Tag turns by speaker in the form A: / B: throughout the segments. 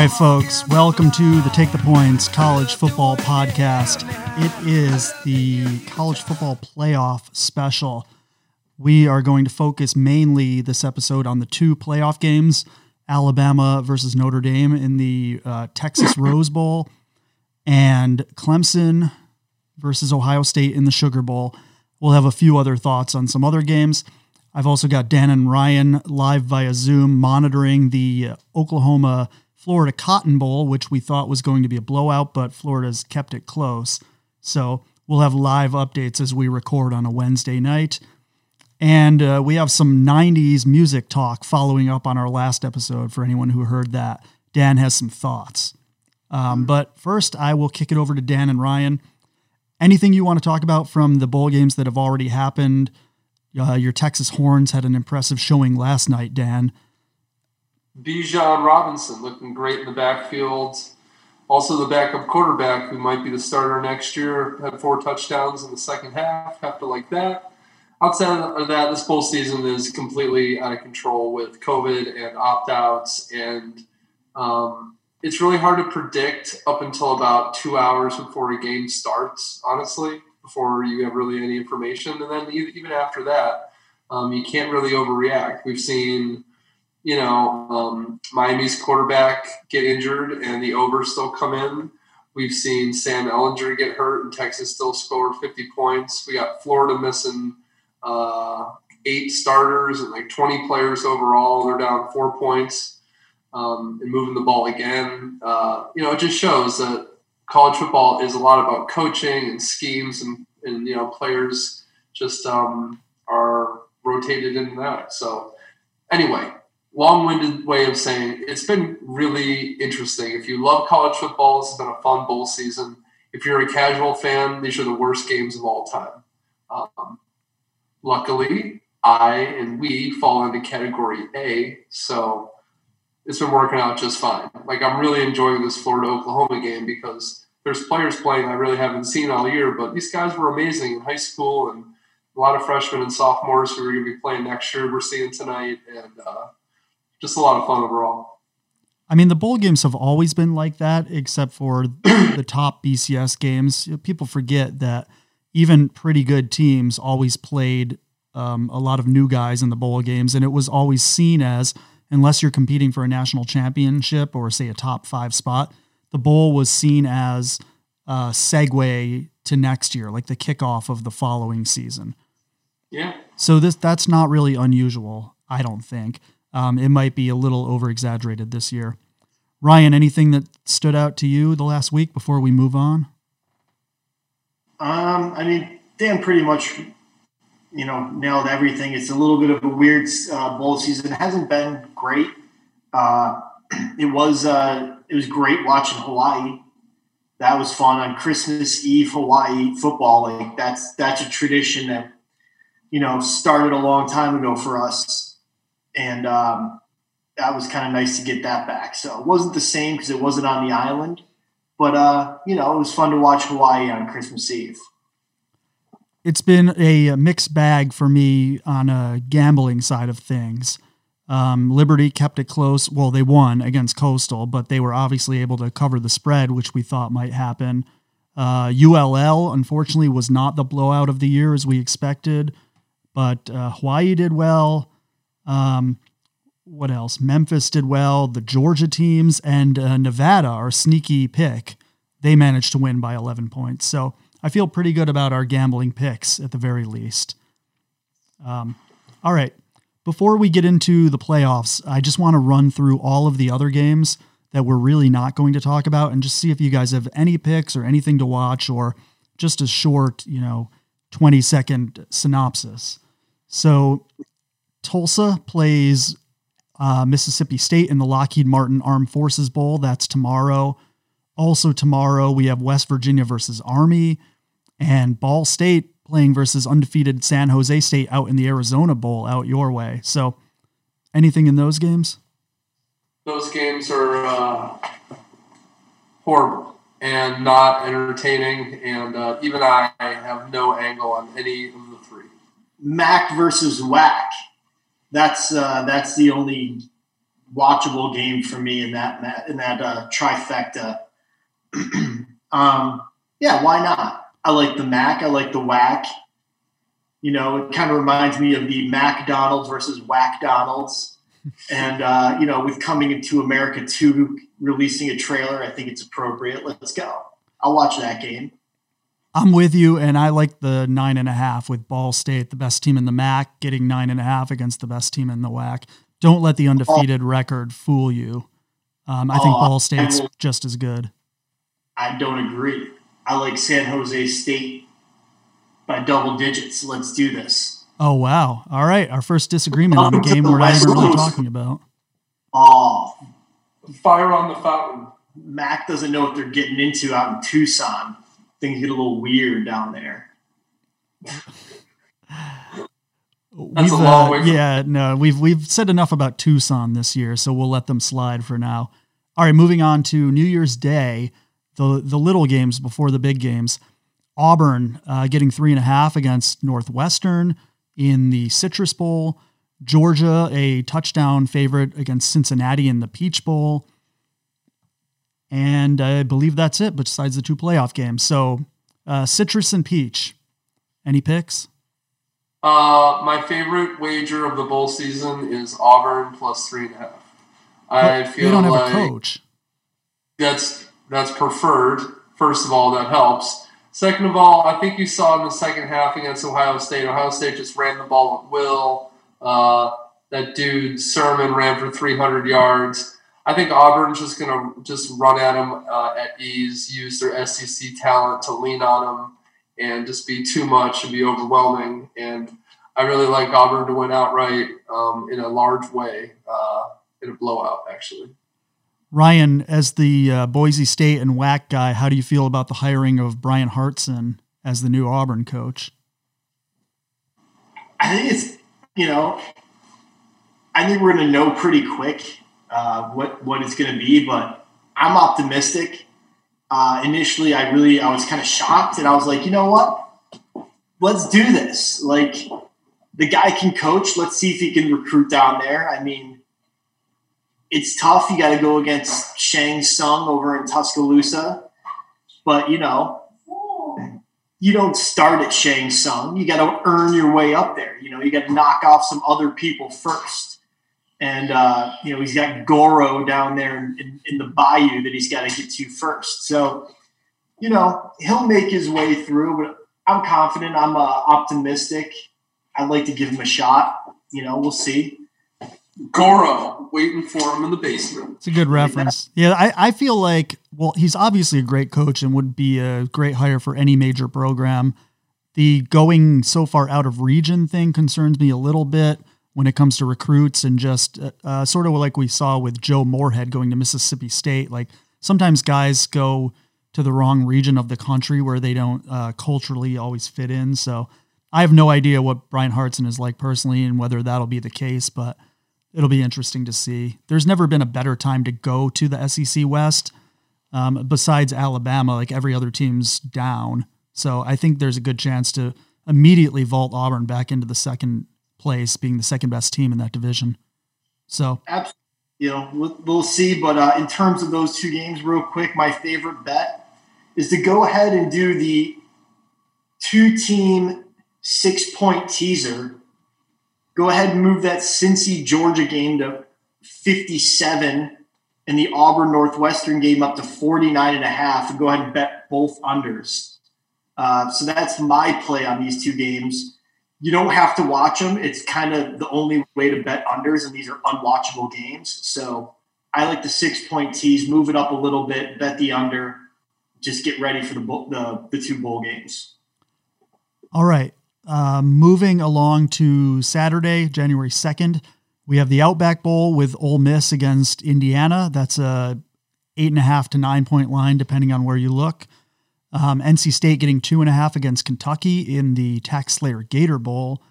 A: right, folks. Welcome to the Take the Points College Football Podcast. It is the college football playoff special. We are going to focus mainly this episode on the two playoff games Alabama versus Notre Dame in the uh, Texas Rose Bowl and Clemson versus Ohio State in the Sugar Bowl. We'll have a few other thoughts on some other games. I've also got Dan and Ryan live via Zoom monitoring the Oklahoma Florida Cotton Bowl, which we thought was going to be a blowout, but Florida's kept it close. So we'll have live updates as we record on a Wednesday night. And uh, we have some 90s music talk following up on our last episode for anyone who heard that. Dan has some thoughts. Um, but first, I will kick it over to Dan and Ryan. Anything you want to talk about from the bowl games that have already happened? Uh, your Texas Horns had an impressive showing last night, Dan.
B: Bijan Robinson looking great in the backfield. Also, the backup quarterback, who might be the starter next year, had four touchdowns in the second half. Have to like that. Outside of that, this bowl season is completely out of control with COVID and opt outs. And um, it's really hard to predict up until about two hours before a game starts, honestly before you have really any information. And then even after that, um, you can't really overreact. We've seen, you know, um, Miami's quarterback get injured and the over still come in. We've seen Sam Ehlinger get hurt and Texas still score 50 points. We got Florida missing uh, eight starters and like 20 players overall. They're down four points um, and moving the ball again. Uh, you know, it just shows that college football is a lot about coaching and schemes and, and you know players just um, are rotated in and out. So anyway, long-winded way of saying it's been really interesting. If you love college football, this has been a fun bowl season. If you're a casual fan, these are the worst games of all time. Um, luckily, I and we fall into category A, so it's been working out just fine. Like I'm really enjoying this Florida Oklahoma game because there's players playing I really haven't seen all year, but these guys were amazing in high school and a lot of freshmen and sophomores who are going to be playing next year. We're seeing tonight, and uh, just a lot of fun overall.
A: I mean, the bowl games have always been like that, except for the top BCS games. People forget that even pretty good teams always played um, a lot of new guys in the bowl games, and it was always seen as unless you're competing for a national championship or say a top five spot, the bowl was seen as a segue to next year, like the kickoff of the following season.
B: Yeah.
A: So this that's not really unusual, I don't think. Um, it might be a little over exaggerated this year. Ryan, anything that stood out to you the last week before we move on?
C: Um, I mean, Dan pretty much, you know, nailed everything. It's a little bit of a weird uh, bowl season. It hasn't been great. Uh, it was uh, it was great watching Hawaii. That was fun on Christmas Eve, Hawaii football. Like that's that's a tradition that you know started a long time ago for us, and um, that was kind of nice to get that back. So it wasn't the same because it wasn't on the island, but uh, you know it was fun to watch Hawaii on Christmas Eve.
A: It's been a mixed bag for me on a gambling side of things. Um, Liberty kept it close. Well, they won against Coastal, but they were obviously able to cover the spread, which we thought might happen. Uh, ULL, unfortunately, was not the blowout of the year as we expected, but uh, Hawaii did well. Um, what else? Memphis did well. The Georgia teams and uh, Nevada, our sneaky pick, they managed to win by 11 points. So I feel pretty good about our gambling picks at the very least. Um, all right. Before we get into the playoffs, I just want to run through all of the other games that we're really not going to talk about and just see if you guys have any picks or anything to watch or just a short, you know, 20 second synopsis. So Tulsa plays uh, Mississippi State in the Lockheed Martin Armed Forces Bowl. That's tomorrow. Also, tomorrow, we have West Virginia versus Army and Ball State playing versus undefeated San Jose State out in the Arizona Bowl out your way. So, anything in those games?
B: Those games are uh, horrible and not entertaining, and uh, even I have no angle on any of the three.
C: MAC versus WAC. That's uh, that's the only watchable game for me in that in that uh, trifecta. um, yeah, why not? I like the Mac. I like the Whack. You know, it kind of reminds me of the McDonald's versus Whack Donald's. and uh, you know, with coming into America two releasing a trailer, I think it's appropriate. Let's go. I'll watch that game.
A: I'm with you, and I like the nine and a half with Ball State, the best team in the MAC, getting nine and a half against the best team in the WAC. Don't let the undefeated oh. record fool you. Um, I think oh, Ball State's just as good.
C: I don't agree. I like San Jose State by double digits. Let's do this.
A: Oh wow! All right, our first disagreement on a game we're not even really talking about.
C: Oh,
B: fire on the fountain.
C: Mac doesn't know what they're getting into out in Tucson. Things get a little weird down there.
A: That's a long uh, way. yeah, no, we've we've said enough about Tucson this year, so we'll let them slide for now. All right, moving on to New Year's Day the the little games before the big games. Auburn uh, getting three and a half against Northwestern in the Citrus Bowl. Georgia a touchdown favorite against Cincinnati in the Peach Bowl. And I believe that's it, besides the two playoff games. So uh, Citrus and Peach. Any picks?
B: Uh, my favorite wager of the bowl season is Auburn plus three and a half. I feel
A: they don't have
B: like
A: a coach.
B: That's that's preferred. First of all, that helps. Second of all, I think you saw in the second half against Ohio State. Ohio State just ran the ball at will. Uh, that dude Sermon ran for 300 yards. I think Auburn's just going to just run at them uh, at ease, use their SEC talent to lean on them, and just be too much and be overwhelming. And I really like Auburn to win outright um, in a large way, uh, in a blowout, actually.
A: Ryan, as the uh, Boise State and WAC guy, how do you feel about the hiring of Bryan Harsin as the new Auburn coach?
C: I think it's you know, I think we're going to know pretty quick uh, what what it's going to be, but I'm optimistic. Uh, initially, I really I was kind of shocked, and I was like, you know what? Let's do this. Like the guy can coach. Let's see if he can recruit down there. I mean, it's tough. You got to go against Shang Tsung over in Tuscaloosa, but you know, you don't start at Shang Tsung. You got to earn your way up there. You know, you got to knock off some other people first. And uh, you know, he's got Goro down there in, in, in the bayou that he's got to get to first. So, you know, he'll make his way through. But I'm confident. I'm uh, optimistic. I'd like to give him a shot. You know, we'll see.
B: Goro waiting for him in the basement.
A: It's a good reference. Yeah, I, I feel like, well, he's obviously a great coach and would be a great hire for any major program. The going so far out of region thing concerns me a little bit when it comes to recruits and just uh, uh, sort of like we saw with Joe Moorhead going to Mississippi State. Like sometimes guys go to the wrong region of the country where they don't uh, culturally always fit in. So I have no idea what Bryan Harsin is like personally and whether that'll be the case, but – it'll be interesting to see. There's never been a better time to go to the SEC West. Um, besides Alabama, like every other team's down. So I think there's a good chance to immediately vault Auburn back into the second place, being the second best team in that division. So,
C: Absolutely. you know, we'll, we'll see. But uh, in terms of those two games, real quick, my favorite bet is to go ahead and do the two team six point teaser go ahead and move that Cincy Georgia game to 57 and the Auburn Northwestern game up to 49 and a half and go ahead and bet both unders. Uh, so that's my play on these two games. You don't have to watch them. It's kind of the only way to bet unders, and these are unwatchable games. So I like the six point tees, move it up a little bit, bet the under, just get ready for the the, the two bowl games.
A: All right. Uh, moving along to Saturday, January 2nd, we have the Outback Bowl with Ole Miss against Indiana. That's a eight and a half to nine point line, depending on where you look. Um, NC State getting two and a half against Kentucky in the TaxSlayer Gator Bowl,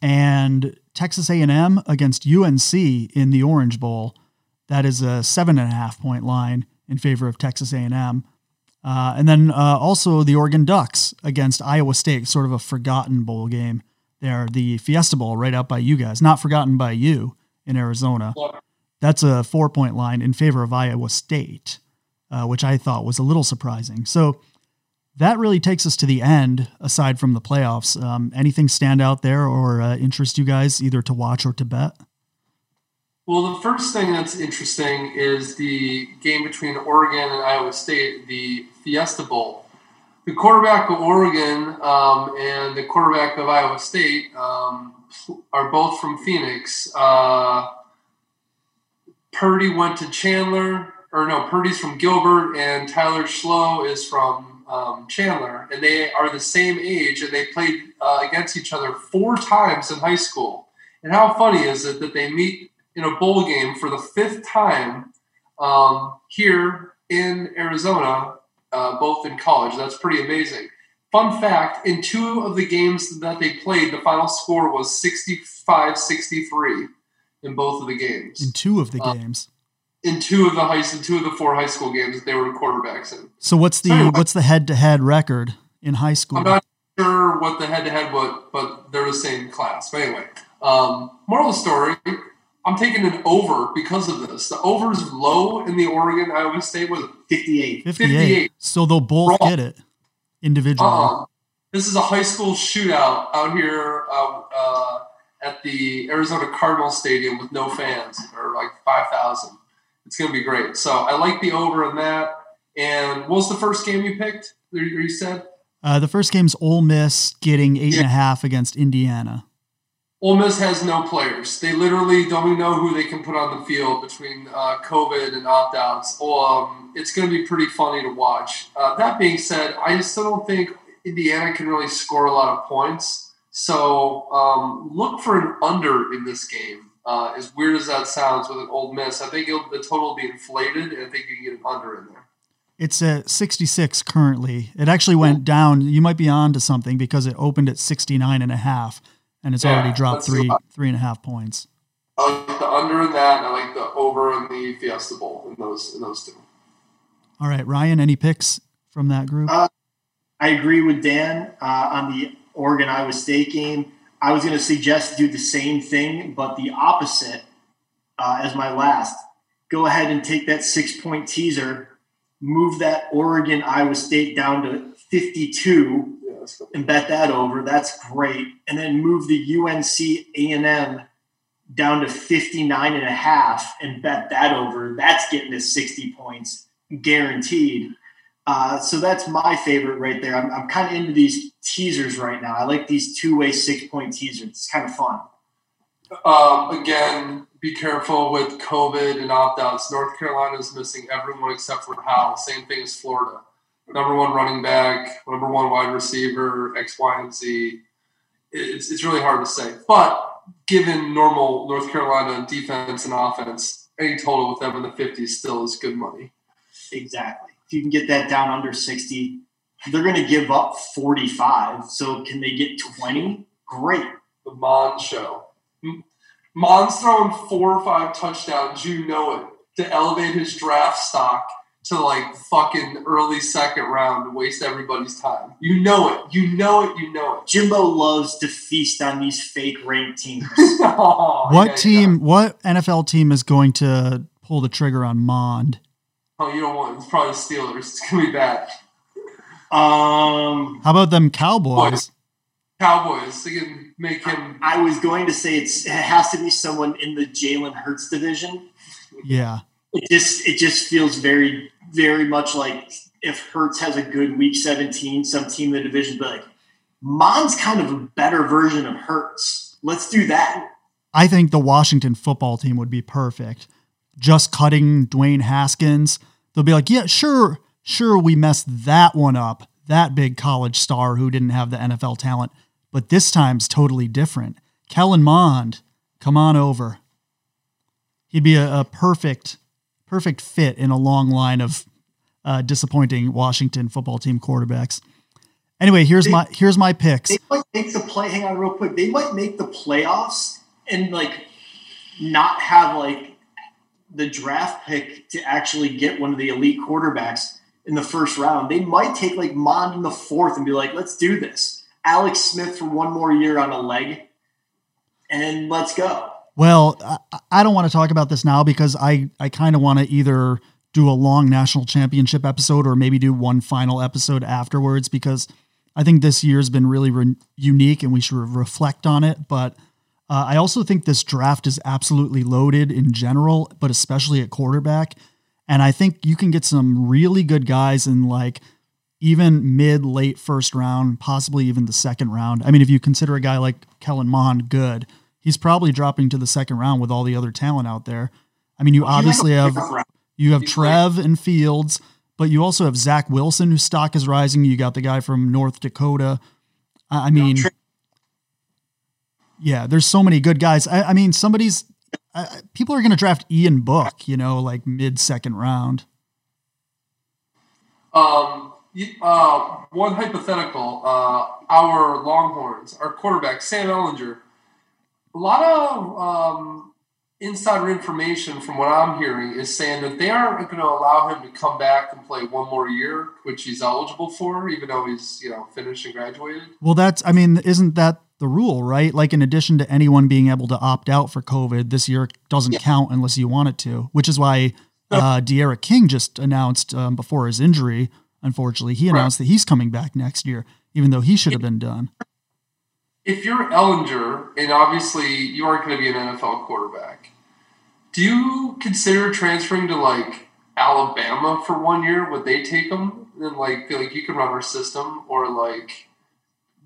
A: and Texas A&M against UNC in the Orange Bowl. That is a seven and a half point line in favor of Texas A&M. Uh, and then uh, also the Oregon Ducks against Iowa State, sort of a forgotten bowl game. there, the Fiesta Bowl right out by you guys, not forgotten by you in Arizona. That's a four point line in favor of Iowa State, uh, which I thought was a little surprising. So that really takes us to the end, aside from the playoffs. Um, anything stand out there or uh, interest you guys either to watch or to bet?
B: Well, the first thing that's interesting is the game between Oregon and Iowa State, the Fiesta Bowl. The quarterback of Oregon um, and the quarterback of Iowa State um, are both from Phoenix. Uh, Purdy went to Chandler, or no, Purdy's from Gilbert, and Tyler Shough is from um, Chandler, and they are the same age, and they played uh, against each other four times in high school. And how funny is it that they meet in a bowl game for the fifth time um, here in Arizona, uh, both in college? That's pretty amazing. Fun fact in two of the games that they played, the final score was 65 63 in both of the games.
A: In two of the
B: Uh,
A: games.
B: In two of the high, in two of the four high school games that they were quarterbacks in.
A: So what's the
B: Anyway.
A: what's the head to head record in high school?
B: I'm not sure what the head to head was, but they're the same class. But anyway, um, moral of the story: I'm taking an over because of this. The over is low in the Oregon Iowa State was
C: 58.
A: 58.
B: 58.
A: So they'll both
B: Wrong.
A: get it individually.
B: uh This is a high school shootout out here uh, uh, at the Arizona Cardinal Stadium with no fans or like five thousand. It's going to be great. So I like the over in that. And what was the first game you picked? You you said
A: Uh, the first game's Ole Miss getting eight and a half against Indiana.
B: Ole Miss has no players. They literally don't even know who they can put on the field between uh, COVID and opt outs. Um, it's going to be pretty funny to watch. Uh, that being said, I still don't think Indiana can really score a lot of points. So um, look for an under in this game. Uh, as weird as that sounds with an Ole Miss, I think it'll, the total will be inflated, and I think you can get an under in there.
A: It's at 66 currently. It actually went down. You might be on to something because it opened at 69 and a half and it's
B: Yeah,
A: already dropped three three and a half points.
B: I like the under in that, and I like the over in the Fiesta Bowl in those in those two.
A: All right, Ryan, any picks from that group?
C: Uh, I agree with Dan uh, on the Oregon Iowa State game. I was going to suggest do the same thing, but the opposite uh, as my last. Go ahead and take that six point teaser, move that Oregon Iowa State down to 52
B: Yeah, good.
C: and bet that over. That's great. And then move the UNC A&M down to 59 and a half and bet that over. That's getting to 60 points guaranteed. Uh, so that's my favorite right there. I'm, I'm kind of into these teasers right now. I like these two-way six-point teasers. It's kind of fun.
B: Um, again, be careful with COVID and opt outs. North Carolina is missing everyone except for Howell. Same thing as Florida. Number one running back, number one wide receiver, X, Y, and Z. It's, it's really hard to say. But given normal North Carolina defense and offense, any total with them in the 50s still is good money.
C: Exactly. If you can get that down under 60, they're going to give up 45. So can they get 20? Great.
B: The Mond show. M- Mond's throwing four or five touchdowns, you know it, to elevate his draft stock to like fucking early second round and waste everybody's time. You know it. You know it. You know it.
C: Jimbo loves to feast on these fake ranked teams.
B: Oh,
A: what
B: yeah,
A: team, what NFL team is going to pull the trigger on Mond?
B: Yeah. Oh, you don't want. It's probably the Steelers. It's going to be bad.
C: um,
A: How about them Cowboys?
B: Cowboys. They can make him.
C: I was going to say it's, it has to be someone in the Jalen Hurts division.
A: Yeah.
C: It just it just feels very very much like if Hurts has a good week 17, some team in the division be like, Mond's kind of a better version of Hurts. Let's do that.
A: I think the Washington football team would be perfect. Just cutting Dwayne Haskins. They'll be like, yeah, sure, sure, we messed that one up. That big college star who didn't have the NFL talent. But this time's totally different. Kellen Mond, come on over. He'd be a, a perfect, perfect fit in a long line of uh, disappointing Washington football team quarterbacks. Anyway, here's my here's my picks.
C: They might make the play hang on real quick. They might make the playoffs and like not have like the draft pick to actually get one of the elite quarterbacks in the first round. They might take like Mond in the fourth and be like, let's do this. Alex Smith for one more year on a leg, and let's go.
A: Well, I, don't want to talk about this now because I, I kind of want to either do a long national championship episode or maybe do one final episode afterwards because I think this year's been really re- unique and we should reflect on it. But uh, I also think this draft is absolutely loaded in general, but especially at quarterback. And I think you can get some really good guys in like even mid, late first round, possibly even the second round. I mean, if you consider a guy like Kellen Mond good, he's probably dropping to the second round with all the other talent out there. I mean, you well, obviously have you have Trev and Fields, but you also have Zach Wilson, whose stock is rising. You got the guy from North Dakota. I mean, yeah, there's so many good guys. I, I mean, somebody's uh, people are going to draft Ian Book, you know, like mid second round.
B: Um, uh, one hypothetical: uh, our Longhorns, our quarterback Sam Ehlinger. A lot of um, insider information from what I'm hearing is saying that they aren't going to allow him to come back and play one more year, which he's eligible for, even though he's you know finished and graduated.
A: Well, that's I mean, isn't that the rule, right? Like, in addition to anyone being able to opt out for COVID, this year doesn't yeah. count unless you want it to, which is why uh, D'Eriq King just announced um, before his injury, unfortunately, he announced right. that he's coming back next year, even though he should have been done.
B: If you're Ehlinger, and obviously you aren't going to be an NFL quarterback, do you consider transferring to like Alabama for one year? Would they take him? And like, feel like you can run our system, or like,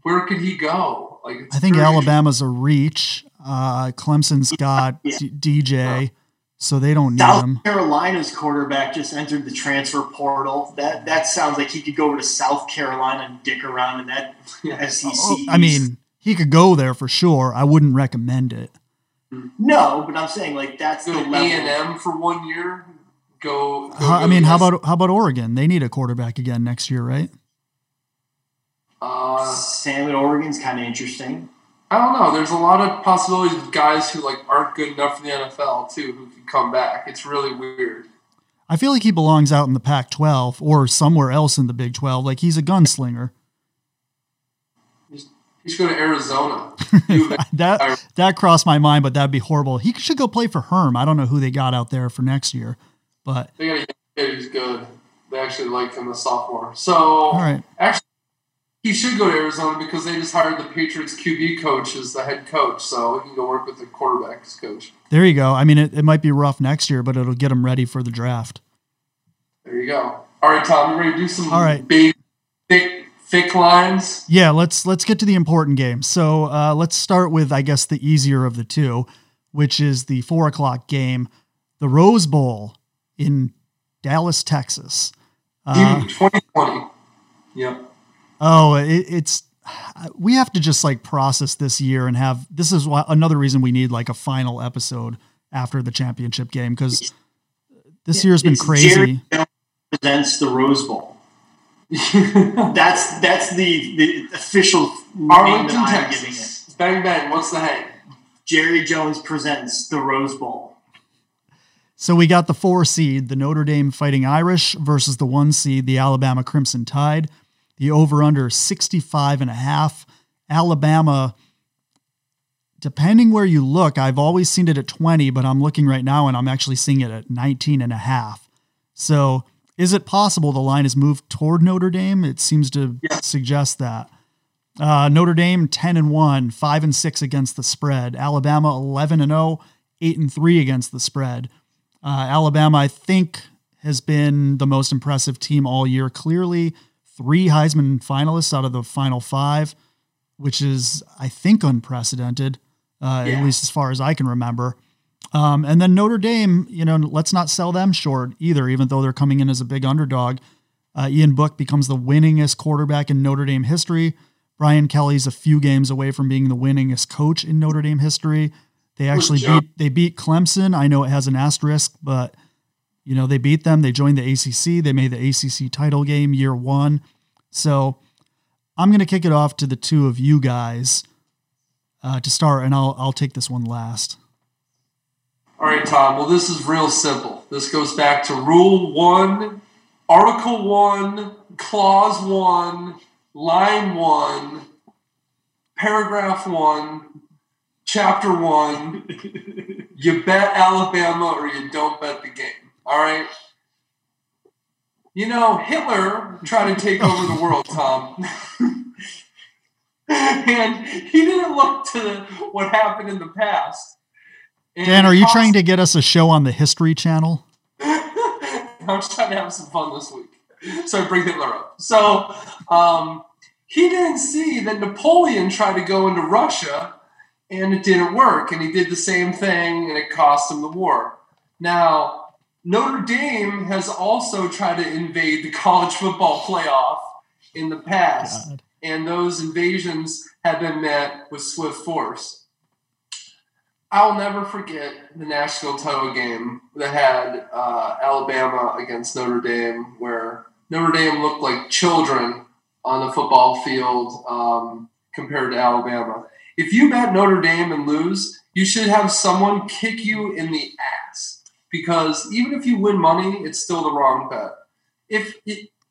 B: where could he go? Like
A: I think Alabama's a reach. Uh, Clemson's got yeah. D- DJ, so they don't need
C: South
A: him.
C: Carolina's quarterback just entered the transfer portal. That that sounds like he could go over to South Carolina and dick around in that SEC. Oh,
A: I mean, he could go there for sure. I wouldn't recommend it.
C: No, but I'm saying like that's
B: go the level. A and M for one year. Go. go
A: I mean, how about how about Oregon? They need a quarterback again next year, right?
B: Uh,
C: Sam at Oregon's kind of interesting.
B: I don't know. There's a lot of possibilities of guys who like aren't good enough for the NFL too, who can come back. It's really weird.
A: I feel like he belongs out in the Pac-12 or somewhere else in the Big 12. Like he's a gunslinger.
B: He should go to Arizona.
A: that that crossed my mind, but that'd be horrible. He should go play for Herm. I don't know who they got out there for next year, but
B: they got a kid who's good. They actually like him, a sophomore. So, all
A: right.
B: Actually, he should go to Arizona because they just hired the Patriots QB coach as the head coach, so he can go work with the quarterbacks coach.
A: There you go. I mean, it, it might be rough next year, but it'll get him ready for the draft.
B: There you go. All right, Tom, we're gonna do some
A: All right.
B: big, thick, thick lines?
A: Yeah, let's let's get to the important games. So uh, let's start with, I guess, the easier of the two, which is the four o'clock game, the Rose Bowl in Dallas, Texas.
B: Uh, 2020. Yep.
A: Oh, it, it's we have to just like process this year and have this is why another reason we need like a final episode after the championship game because this year's been crazy.
C: Jerry presents the Rose Bowl. that's that's the the official
B: Arlington, name that I'm giving it. Bang bang! What's the head?
C: Jerry Jones presents the Rose Bowl.
A: So we got the four seed, the Notre Dame Fighting Irish versus the one seed, the Alabama Crimson Tide. The over under 65 and a half. Alabama, depending where you look, I've always seen it at 20, but I'm looking right now and I'm actually seeing it at 19 and a half. So is it possible the line has moved toward Notre Dame? It seems to yeah. suggest that. Uh, Notre Dame 10 and 1, 5 and 6 against the spread. Alabama 11 and 0, 8 and 3 against the spread. Uh, Alabama, I think, has been the most impressive team all year. Clearly, three Heisman finalists out of the final five, which is, I think, unprecedented, uh, yeah. at least as far as I can remember. Um, and then Notre Dame, you know, let's not sell them short either, even though they're coming in as a big underdog. Uh, Ian Book becomes the winningest quarterback in Notre Dame history. Brian Kelly's a few games away from being the winningest coach in Notre Dame history. They actually beat they beat Clemson. I know it has an asterisk, but you know, they beat them. They joined the ACC. They made the ACC title game year one. So I'm going to kick it off to the two of you guys uh, to start, and I'll I'll take this one last.
B: All right, Tom. Well, this is real simple. This goes back to Rule One, Article One, Clause One, Line One. paragraph one, chapter one. you bet Alabama or you don't bet the game. All right. You know, Hitler tried to take over the world, Tom. and he didn't look to what happened in the past. And
A: Dan, are you
B: cost-
A: trying to get us a show on the History Channel?
B: I'm just trying to have some fun this week. So I bring Hitler up. So um, he didn't see that Napoleon tried to go into Russia and it didn't work. And he did the same thing and it cost him the war. Now, Notre Dame has also tried to invade the college football playoff in the past.
A: God.
B: And those invasions have been met with swift force. I'll never forget the national title game that had uh, Alabama against Notre Dame, where Notre Dame looked like children on the football field um, compared to Alabama. If you bet Notre Dame and lose, you should have someone kick you in the ass because even if you win money, it's still the wrong bet. If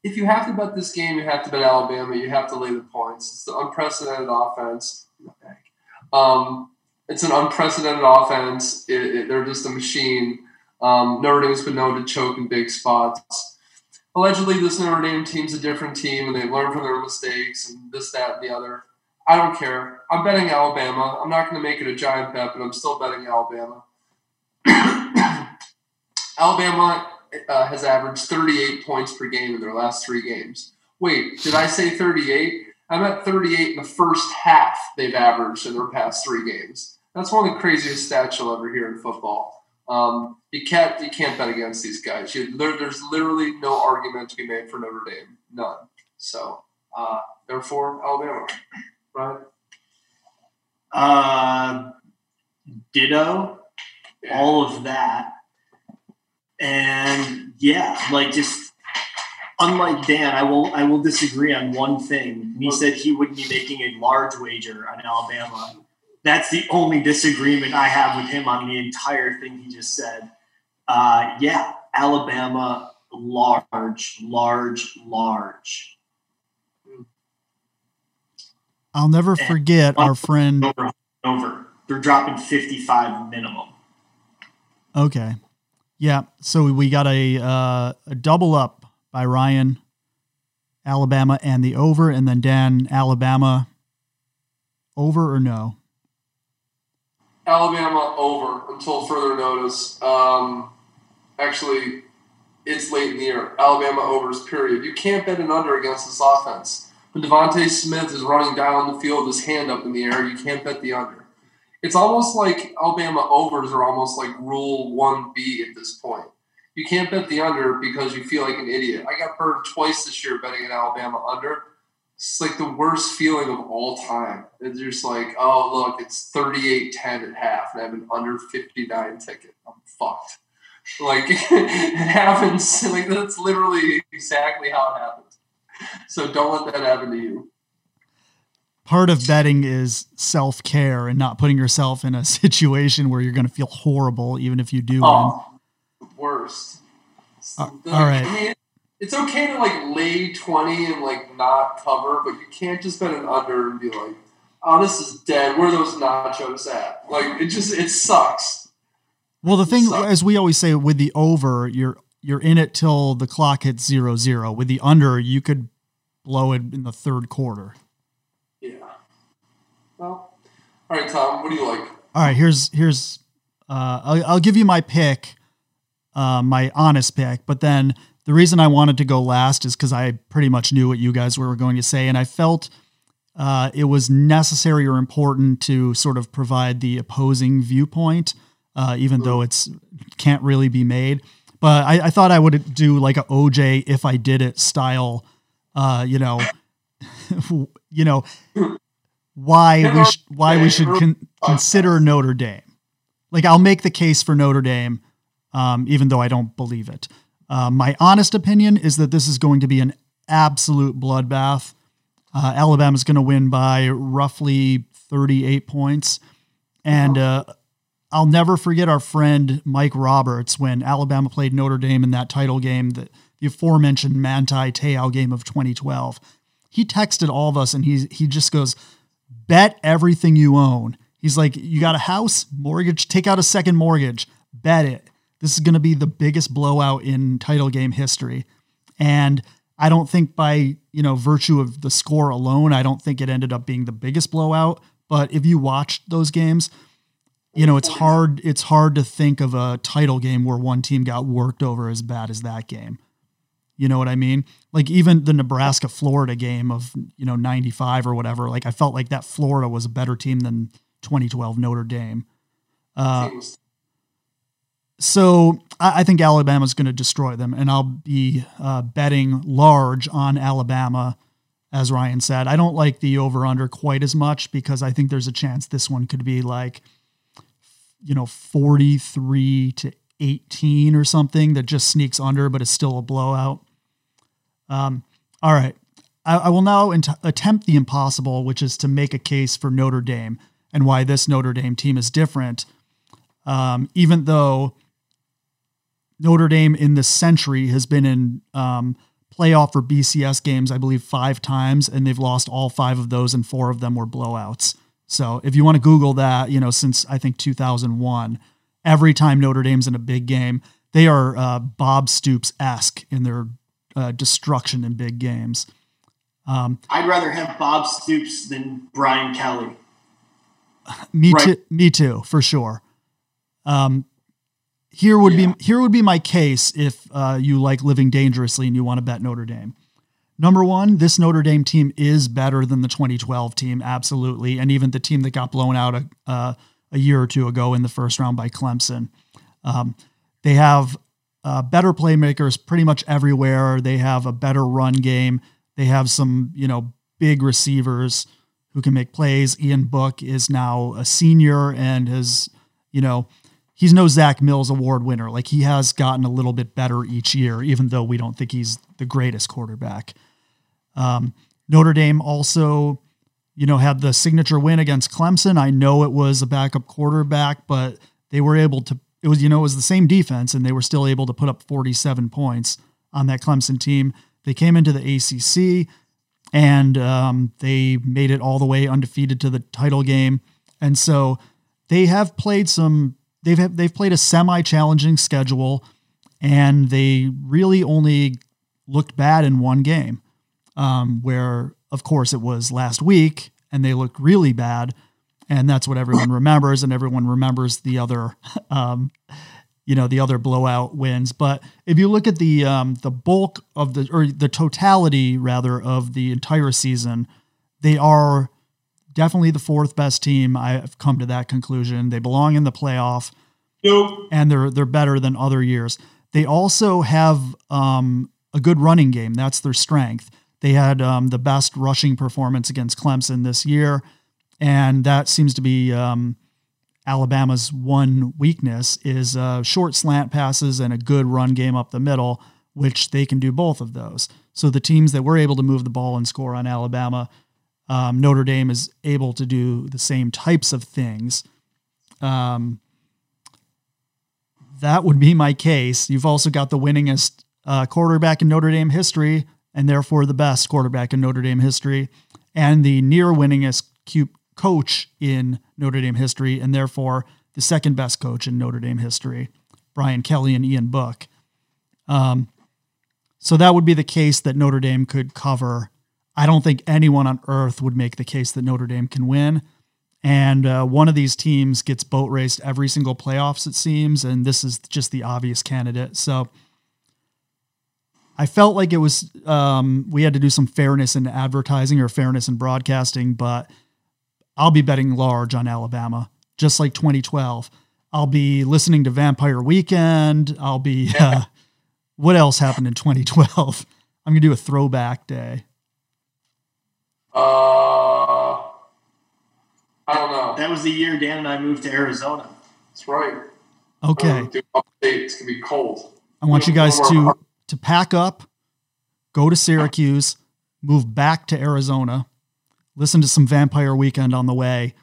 B: if you have to bet this game, you have to bet Alabama. You have to lay the points. It's the unprecedented offense. Um, it's an unprecedented offense. It, it, they're just a machine. Um, Notre Dame's been known to choke in big spots. Allegedly, this Notre Dame team's a different team, and they learn from their mistakes and this, that, and the other. I don't care. I'm betting Alabama. I'm not going to make it a giant bet, but I'm still betting Alabama. Alabama uh, has averaged 38 points per game in their last three games. Wait, did I say 38? I'm at 38 in the first half they've averaged in their past three games. That's one of the craziest stats you'll ever hear in football. Um, you can't you can't bet against these guys. You, there, there's literally no argument to be made for Notre Dame, none. So uh, therefore, Alabama, right?
C: Uh, ditto,
B: Yeah.
C: all of that. And yeah, like just unlike Dan, I will I will disagree on one thing. He said he wouldn't be making a large wager on Alabama. That's the only disagreement I have with him on the entire thing he just said. Uh, yeah, Alabama, large, large, large.
A: I'll never
C: Yeah.
A: forget our friend.
C: Over, over. They're dropping 55 minimum.
A: Okay. Yeah. So we got a, uh, a double up by Ryan, Alabama, and the over, and then Dan, Alabama, over or no?
B: Alabama over until further notice. Um, actually, it's late in the year. Alabama overs, period. You can't bet an under against this offense. When DeVonta Smith is running down the field, with his hand up in the air, you can't bet the under. It's almost like Alabama overs are almost like Rule 1B at this point. You can't bet the under because you feel like an idiot. I got burned twice this year betting an Alabama under. It's like the worst feeling of all time. It's just like, oh, look, it's 38 10 at half, and I have an under 59 ticket. I'm fucked. Like, it happens. Like, that's literally exactly how it happens. So don't let that happen to you.
A: Part of betting is self care and not putting yourself in a situation where you're going to feel horrible, even if you do win.
B: Oh, the worst.
A: Uh,
B: The-
A: all right.
B: I mean, it's okay to like lay 20 and like not cover, but you can't just bet an under and be like, oh, this is dead. Where are those nachos at? Like, it just, it sucks.
A: Well, the thing,
B: sucks.
A: as we always say, with the over, you're you're in it till the clock hits zero zero. With the under, you could blow it in the third quarter.
B: Yeah. Well, all right, Tom, what do you like?
A: All right, here's here's uh, I'll, I'll give you my pick, uh, my honest pick. But then the reason I wanted to go last is because I pretty much knew what you guys were going to say, and I felt uh, it was necessary or important to sort of provide the opposing viewpoint, uh, even though it's can't really be made. But I, I thought I would do like a OJ if I did it style, uh, you know, you know, why we sh- why we should con- consider Notre Dame. Like I'll make the case for Notre Dame, um, even though I don't believe it. Uh, my honest opinion is that this is going to be an absolute bloodbath. Uh, Alabama's going to win by roughly 38 points. And uh, I'll never forget our friend Mike Roberts when Alabama played Notre Dame in that title game, the, the aforementioned Manti Te'o game of 2012. He texted all of us and he, he just goes, bet everything you own. He's like, you got a house, mortgage, take out a second mortgage, bet it. This is going to be the biggest blowout in title game history. And I don't think by, you know, virtue of the score alone, I don't think it ended up being the biggest blowout, but if you watched those games, you know, it's hard it's hard to think of a title game where one team got worked over as bad as that game. You know what I mean? Like even the Nebraska Florida game of, you know, 95 or whatever, like I felt like that Florida was a better team than 2012 Notre Dame. Uh, so I, I think Alabama's going to destroy them, and I'll be uh, betting large on Alabama, as Ryan said. I don't like the over under quite as much because I think there's a chance this one could be like, you know, 43 to 18 or something that just sneaks under, but it's still a blowout. Um, all right. I, I will now int- attempt the impossible, which is to make a case for Notre Dame and why this Notre Dame team is different. Um, even though Notre Dame in this century has been in um, playoff or BCS games, I believe, five times, and they've lost all five of those, and four of them were blowouts. So if you want to Google that, you know, since I think 2001, every time Notre Dame's in a big game, they are uh, Bob Stoops esque in their uh, destruction in big games.
C: Um, I'd rather have Bob Stoops than Brian Kelly.
A: Me right. too. Me too, for sure. Um, here would yeah. be here would be my case if uh, you like living dangerously and you want to bet Notre Dame. Number one, this Notre Dame team is better than the 2012 team, absolutely, and even the team that got blown out a, uh, a year or two ago in the first round by Clemson. Um, they have uh, better playmakers pretty much everywhere. They have a better run game. They have some, you know, big receivers who can make plays. Ian Book is now a senior and has, you know, he's no Zach Mills award winner. Like he has gotten a little bit better each year, even though we don't think he's the greatest quarterback. Um, Notre Dame also, you know, had the signature win against Clemson. I know it was a backup quarterback, but they were able to. It was, you know, it was the same defense, and they were still able to put up 47 points on that Clemson team. They came into the ACC and um, they made it all the way undefeated to the title game. And so they have played some they've they've played a semi-challenging schedule, and they really only looked bad in one game, um, where of course it was last week, and they looked really bad, and that's what everyone remembers, and everyone remembers the other. Um, you know the other blowout wins. But if you look at the um, the bulk of the or the totality rather of the entire season, they are definitely the fourth best team. I've come to that conclusion. They belong in the playoff. Nope. And they're they're better than other years. They also have um, a good running game. That's their strength. They had um, the best rushing performance against Clemson this year, and that seems to be um, Alabama's one weakness is uh, short slant passes and a good run game up the middle, which they can do both of those. So the teams that were able to move the ball and score on Alabama um, Notre Dame is able to do the same types of things. Um, that would be my case. You've also got the winningest uh, quarterback in Notre Dame history, and therefore the best quarterback in Notre Dame history, and the near winningest coach in Notre Dame history, and therefore the second best coach in Notre Dame history, Brian Kelly and Ian Book. Um, so that would be the case that Notre Dame could cover I don't think anyone on earth would make the case that Notre Dame can win. And uh, one of these teams gets boat raced every single playoffs, it seems, and this is just the obvious candidate. So I felt like it was um, we had to do some fairness in advertising or fairness in broadcasting, but I'll be betting large on Alabama, just like 2012. I'll be listening to Vampire Weekend. I'll be uh, what else happened in 2012? I'm gonna do a throwback day.
B: Uh, I don't know.
C: That was the year Dan and I moved to Arizona.
B: That's right.
A: Okay.
B: It's gonna be cold.
A: I want you guys to to pack up, go to Syracuse, move back to Arizona, listen to some Vampire Weekend on the way,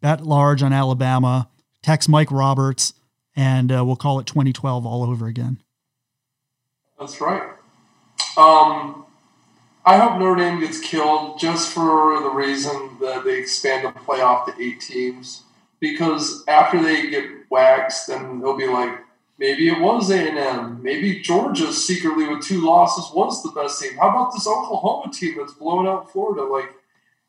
A: bet large on Alabama, text Mike Roberts, and uh, we'll call it 2012 all over again.
B: That's right. Um, I hope Notre Dame gets killed just for the reason that they expand the playoff to eight teams. Because after they get waxed, then they'll be like, maybe it was A and M. Maybe Georgia secretly with two losses was the best team. How about this Oklahoma team that's blowing out Florida? Like,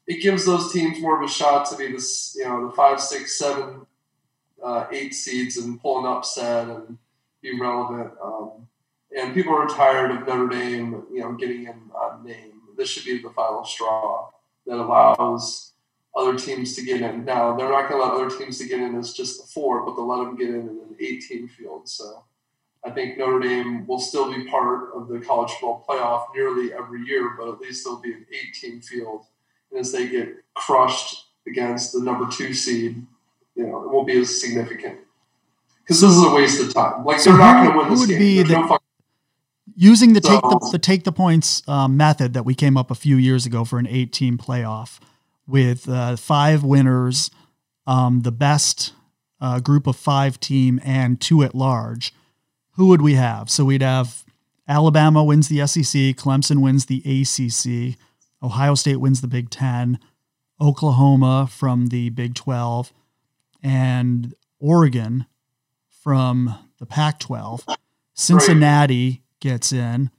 B: it gives those teams more of a shot to be this, you know, the five, six, seven, uh, eight seeds and pull an upset and be relevant. Um, and people are tired of Notre Dame, you know, getting in a name. This should be the final straw that allows other teams to get in. Now they're not going to let other teams to get in as just the four, but they'll let them get in in an 18 field. So I think Notre Dame will still be part of the college football playoff nearly every year, but at least there'll be an 18 field. As they get crushed against the number two seed, you know, it won't be as significant because this is a waste of time. Like
A: So
B: they're not going to win this
A: would
B: game.
A: be
B: There's
A: the-
B: no
A: using the take the, the take the points um, method that we came up a few years ago for an eight team playoff with uh, five winners, um, the best uh, group of five team, and two at large. Who would we have? So we'd have Alabama wins the SEC, Clemson wins the ACC, Ohio State wins the Big Ten, Oklahoma from the Big Twelve, and Oregon from the Pac 12. Cincinnati gets in.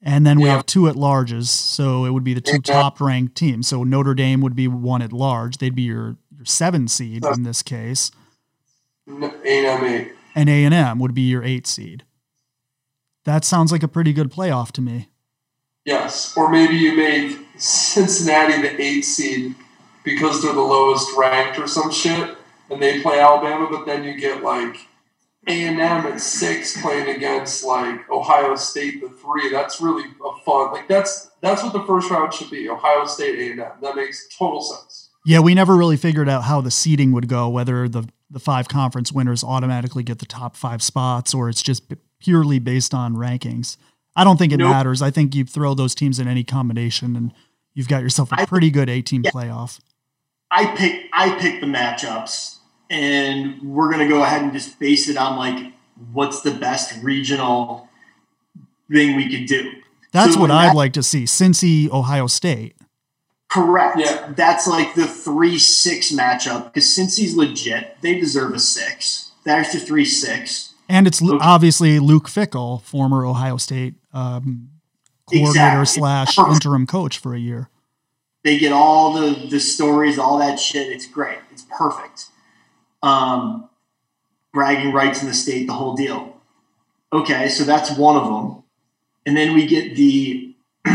A: And then we
B: Yeah.
A: have two at larges. So it would be the two top ranked teams. So Notre Dame would be one at large. They'd be your, your seven seed in this case.
B: A&M.
A: And A&M would be your eight seed. That sounds like a pretty good playoff to me.
B: Yes, or maybe you make Cincinnati the eight seed because they're the lowest ranked or some shit, and they play Alabama. But then you get like A and M at six playing against like Ohio State the three. That's really a fun. Like that's that's what the first round should be. Ohio State A and M. That makes total sense.
A: Yeah, we never really figured out how the seeding would go, whether the, the five conference winners automatically get the top five spots or it's just purely based on rankings. I don't think it
B: Nope.
A: matters. I think you throw those teams in any combination and you've got yourself a pretty good 18
C: Yeah.
A: playoff.
C: I pick I pick the matchups, and we're gonna go ahead and just base it on like what's the best regional thing we could do.
A: That's
C: So
A: what I'd
C: that-
A: like to see. Cincy, Ohio State.
C: Correct.
B: Yeah.
C: That's like the three six matchup because Cincy's legit, they deserve a six. There's the three six.
A: And it's obviously Luke Fickell, former Ohio State um, coordinator
C: Exactly.
A: slash interim coach for a year.
C: They get all the the stories, all that shit. It's great. It's perfect. Um, bragging rights in the state, the whole deal. Okay, so that's one of them, and then we get the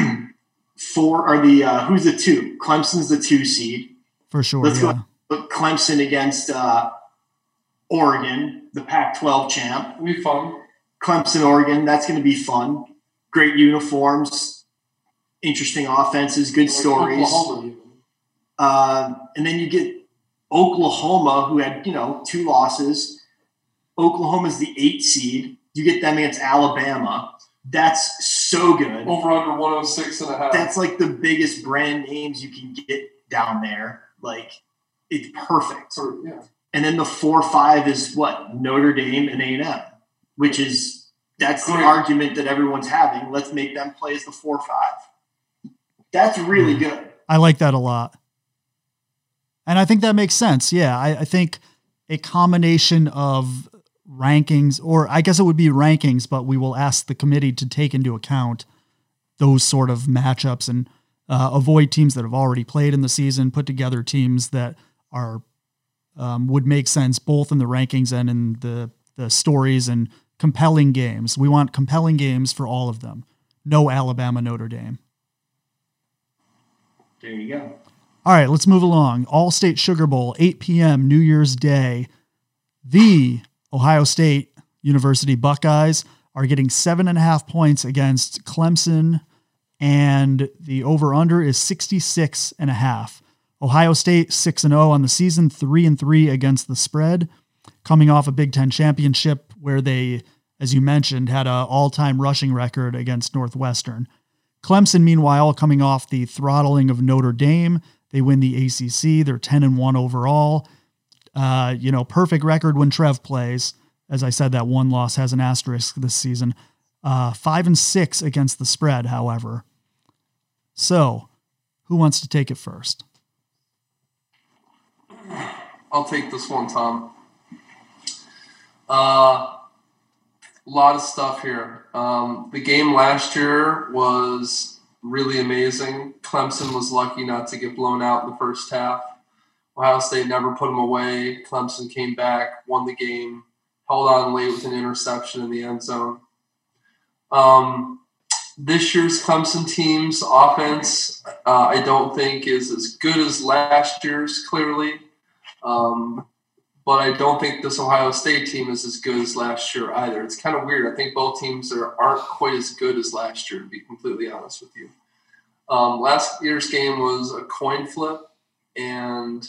C: four or the uh, who's the two? Clemson's the two seed.
A: For sure.
C: Let's go.
A: yeah.
C: But Clemson against uh, Oregon, the Pac-12 champ.
B: It'll be fun.
C: Clemson, Oregon. That's going to be fun. Great uniforms, interesting offenses, good stories. Uh, and then you get Oklahoma, who had you know two losses. Oklahoma's the eight seed. You get them against Alabama. That's so good.
B: Over under 106 and a half.
C: That's like the biggest brand names you can get down there. Like it's perfect.
B: Or, yeah.
C: And then the four five is what Notre Dame and A and M, which is that's the
B: Great.
C: argument that everyone's having. Let's make them play as the four five. That's really
A: Hmm.
C: good.
A: I like that a lot. And I think that makes sense. Yeah. I, I think a combination of rankings, or I guess it would be rankings, but we will ask the committee to take into account those sort of matchups and uh, avoid teams that have already played in the season, put together teams that are um, would make sense both in the rankings and in the the stories and compelling games. We want compelling games for all of them. No Alabama Notre Dame.
C: There you go.
A: All right, let's move along. Allstate Sugar Bowl, 8 p.m. New Year's Day. The Ohio State University Buckeyes are getting seven and a half points against Clemson, and the over under is 66 and a half. Ohio State 6 and 0 on the season, 3 and 3 against the spread, coming off a Big 10 championship where they as you mentioned had a all-time rushing record against Northwestern. Clemson meanwhile coming off the throttling of Notre Dame, they win the ACC, they're 10 and 1 overall. Uh, you know, perfect record when Trev plays. As I said, that one loss has an asterisk this season. Uh, five and six against the spread, however. So, who wants to take it first?
B: I'll take this one, Tom. A uh, lot of stuff here. Um, the game last year was really amazing. Clemson was lucky not to get blown out in the first half. Ohio State never put them away. Clemson came back, won the game, held on late with an interception in the end zone. Um, this year's Clemson team's offense, uh, I don't think, is as good as last year's, clearly. Um, but I don't think this Ohio State team is as good as last year either. It's kind of weird. I think both teams are, aren't quite as good as last year, to be completely honest with you. Um, last year's game was a coin flip, and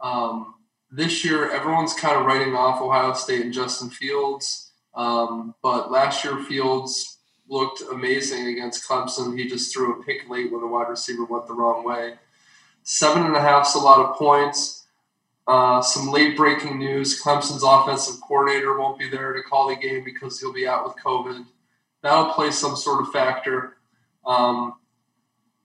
B: um, this year everyone's kind of writing off Ohio State and Justin Fields. Um, but last year, Fields looked amazing against Clemson. He just threw a pick late when the wide receiver went the wrong way. Seven and a half is a lot of points. Uh, some late breaking news Clemson's offensive coordinator won't be there to call the game because he'll be out with COVID. That'll play some sort of factor. Um,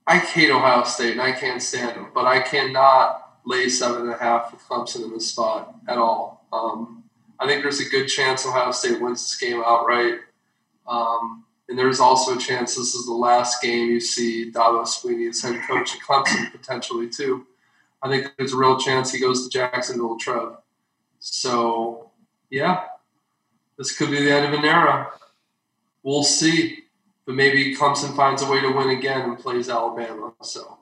B: I hate Ohio State and I can't stand them, but I cannot lay seven and a half with Clemson in this spot at all. Um, I think there's a good chance Ohio State wins this game outright. Um, and there's also a chance this is the last game you see Dabo Swinney as head coach at Clemson potentially too. I think there's a real chance he goes to Jacksonville Trev. So, yeah, this could be the end of an era. We'll see. But maybe Clemson finds a way to win again and plays Alabama. So,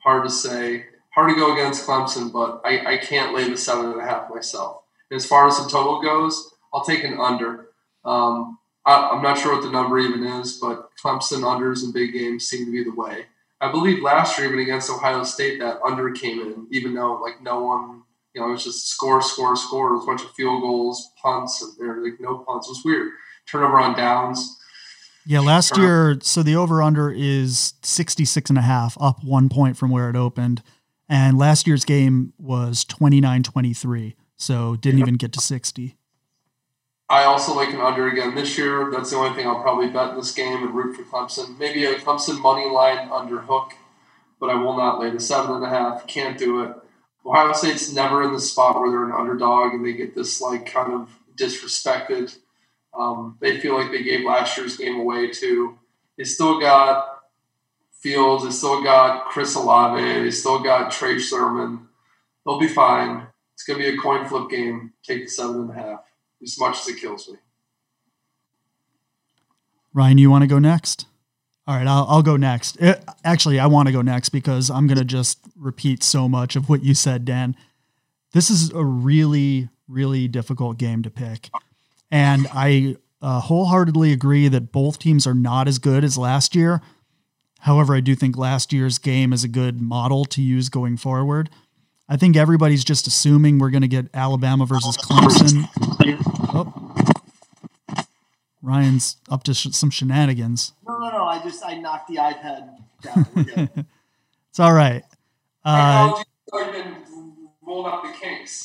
B: hard to say. Hard to go against Clemson, but I, I can't lay the seven and a half myself. And as far as the total goes, I'll take an under. Um, I, am not sure what the number even is, but Clemson unders in big games seem to be the way. I believe last year, even against Ohio State, that under came in, even though like no one, you know, it was just score, score, score. It was a bunch of field goals, punts, and there like no punts. It was weird. Turnover on downs.
A: Yeah, last year, so the over under is 66 and a half, up one point from where it opened. And last year's game was 29 23, so didn't even get to 60.
B: I also like an under again this year. That's the only thing I'll probably bet in this game and root for Clemson. Maybe a Clemson money line under hook, but I will not lay the seven and a half. Can't do it. Ohio State's never in the spot where they're an underdog and they get this like kind of disrespected. Um, they feel like they gave last year's game away too. They still got Fields. They still got Chris Olave. They still got Trey Sermon. They'll be fine. It's gonna be a coin flip game. Take the seven and a half as much as it kills me.
A: Ryan, you want to go next? All right, I'll, I'll go next. It, uh, actually, I want to go next because I'm going to just repeat so much of what you said, Dan. This is a really, really difficult game to pick. And I uh, wholeheartedly agree that both teams are not as good as last year. However, I do think last year's game is a good model to use going forward. I think everybody's just assuming we're going to get Alabama versus Clemson. Oh. Ryan's up to sh- some shenanigans.
C: No, no, no. I just I knocked the iPad down.
A: it's all right. Uh,
B: out the kinks.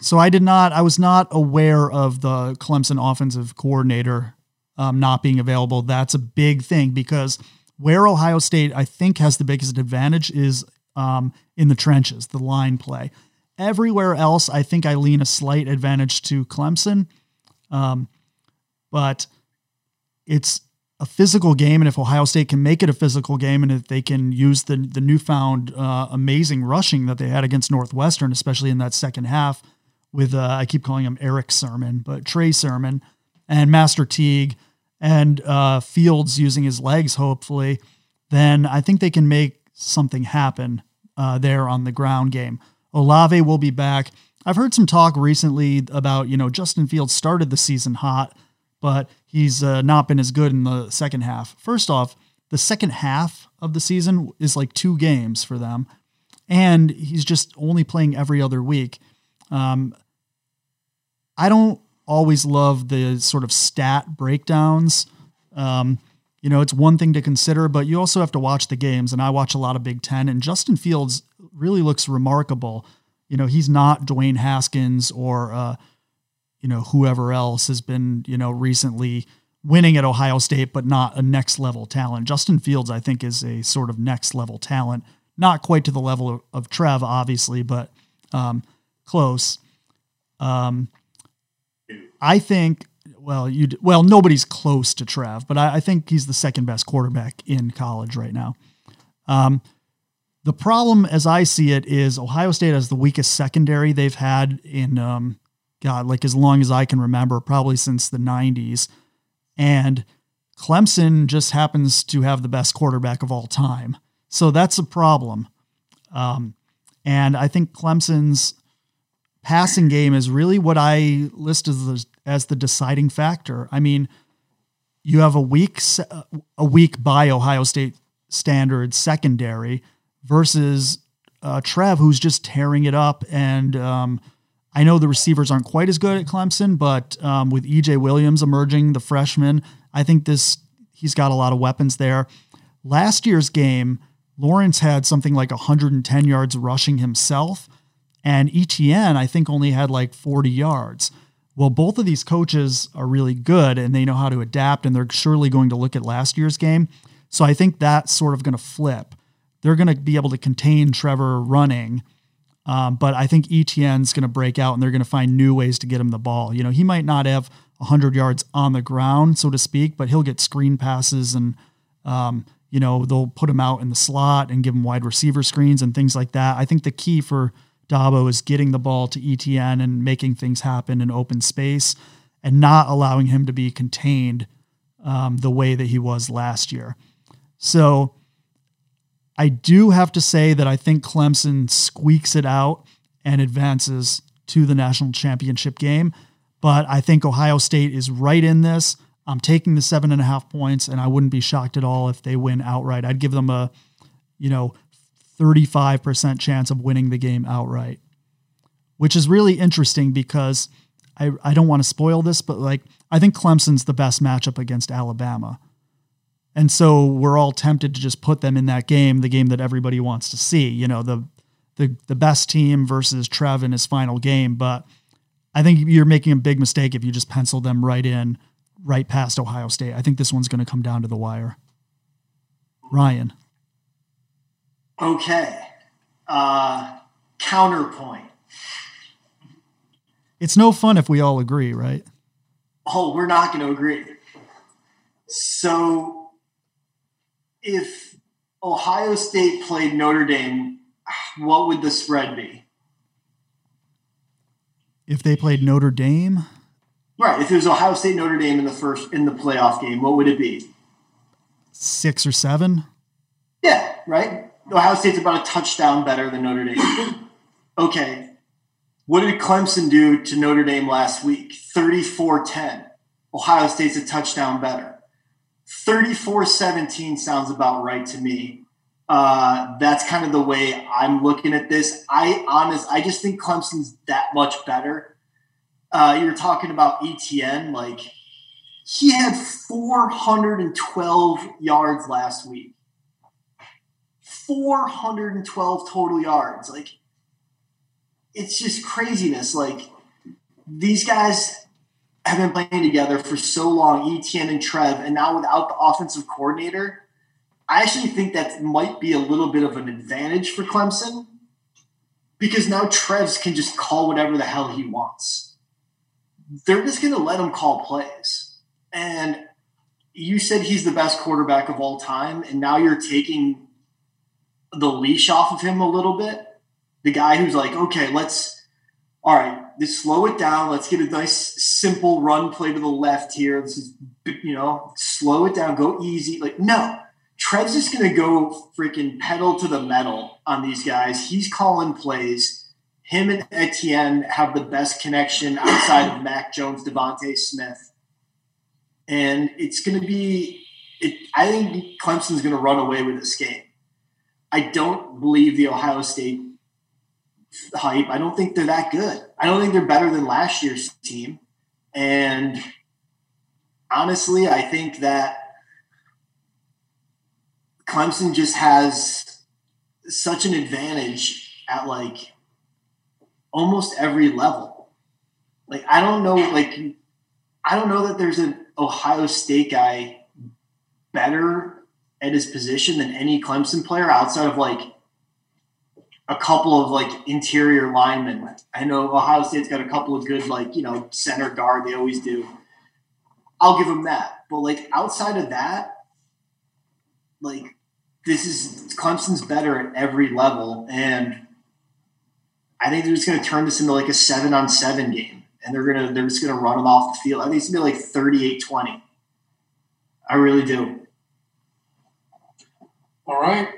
A: So I did not. I was not aware of the Clemson offensive coordinator um, not being available. That's a big thing because where Ohio State I think has the biggest advantage is um, in the trenches, the line play. Everywhere else, I think I lean a slight advantage to Clemson, um, but it's a physical game, and if Ohio State can make it a physical game, and if they can use the the newfound uh, amazing rushing that they had against Northwestern, especially in that second half, with uh, I keep calling him Eric Sermon, but Trey Sermon and Master Teague and uh, Fields using his legs, hopefully, then I think they can make something happen uh, there on the ground game. Olave will be back. I've heard some talk recently about, you know, Justin Fields started the season hot, but he's uh, not been as good in the second half. First off, the second half of the season is like two games for them, and he's just only playing every other week. Um, I don't always love the sort of stat breakdowns. Um, you know, it's one thing to consider, but you also have to watch the games. And I watch a lot of Big Ten, and Justin Fields really looks remarkable. You know, he's not Dwayne Haskins or, uh, you know, whoever else has been, you know, recently winning at Ohio State, but not a next level talent. Justin Fields, I think, is a sort of next level talent, not quite to the level of, of Trev, obviously, but um, close. Um, I think, well, you well, nobody's close to Trev, but I, I, think he's the second best quarterback in college right now. Um, the problem, as I see it, is Ohio State has the weakest secondary they've had in, um, God, like as long as I can remember, probably since the 90s. And Clemson just happens to have the best quarterback of all time. So that's a problem. Um, and I think Clemson's passing game is really what I list as the, as the deciding factor. I mean, you have a weak a weak by Ohio State standards secondary versus uh, Trev, who's just tearing it up. And um, I know the receivers aren't quite as good at Clemson, but um, with EJ Williams emerging, the freshman, I think this he's got a lot of weapons there. Last year's game, Lawrence had something like 110 yards rushing himself, and Etienne I think only had like 40 yards. Well, both of these coaches are really good and they know how to adapt, and they're surely going to look at last year's game. So I think that's sort of going to flip. They're going to be able to contain Trevor running, um, but I think Etienne's going to break out and they're going to find new ways to get him the ball. You know, he might not have 100 yards on the ground, so to speak, but he'll get screen passes and, um, you know, they'll put him out in the slot and give him wide receiver screens and things like that. I think the key for Dabo is getting the ball to Etienne and making things happen in open space and not allowing him to be contained um, the way that he was last year. So I do have to say that I think Clemson squeaks it out and advances to the national championship game. But I think Ohio State is right in this. I'm taking the seven and a half points, and I wouldn't be shocked at all if they win outright. I'd give them a, you know, 35% chance of winning the game outright, which is really interesting because I, I don't want to spoil this, but like I think Clemson's the best matchup against Alabama. And so we're all tempted to just put them in that game, the game that everybody wants to see, you know, the the the best team versus Trev in his final game. But I think you're making a big mistake if you just pencil them right in, right past Ohio State. I think this one's going to come down to the wire. Ryan.
C: Okay. Uh, counterpoint.
A: It's no fun if we all agree, right?
C: Oh, we're not going to agree. So, if Ohio State played Notre Dame, what would the spread be?
A: If they played Notre Dame,
C: right? If it was Ohio State Notre Dame in the first in the playoff game, what would it be?
A: Six or seven?
C: Yeah, right. Ohio State's about a touchdown better than Notre Dame. okay. What did Clemson do to Notre Dame last week? 34 10. Ohio State's a touchdown better. 34 17 sounds about right to me. Uh, that's kind of the way I'm looking at this. I honest, I just think Clemson's that much better. Uh, you were talking about Etienne, like he had 412 yards last week. 412 total yards. Like, it's just craziness. Like, these guys have been playing together for so long, Etienne and Trev, and now without the offensive coordinator, I actually think that might be a little bit of an advantage for Clemson because now Trev's can just call whatever the hell he wants. They're just going to let him call plays. And you said he's the best quarterback of all time, and now you're taking the leash off of him a little bit. The guy who's like, okay, let's, all right, let's slow it down. Let's get a nice, simple run play to the left here. This is, you know, slow it down, go easy. Like, no, Trev's just going to go freaking pedal to the metal on these guys. He's calling plays. Him and Etienne have the best connection outside of Mac Jones, DeVonta Smith. And it's going to be, it, I think Clemson's going to run away with this game. I don't believe the Ohio State hype. I don't think they're that good. I don't think they're better than last year's team. And honestly, I think that Clemson just has such an advantage at like almost every level. Like I don't know, like I don't know that there's an Ohio State guy better at his position than any Clemson player outside of like a couple of like interior linemen. I know Ohio State's got a couple of good like, you know, center guard, they always do. I'll give them that. But like outside of that, like this is Clemson's better at every level and I think they're just going to turn this into like a 7 on 7 game and they're to they're just going to run them off the field. I think it's to be like 38-20. I really do.
B: All right.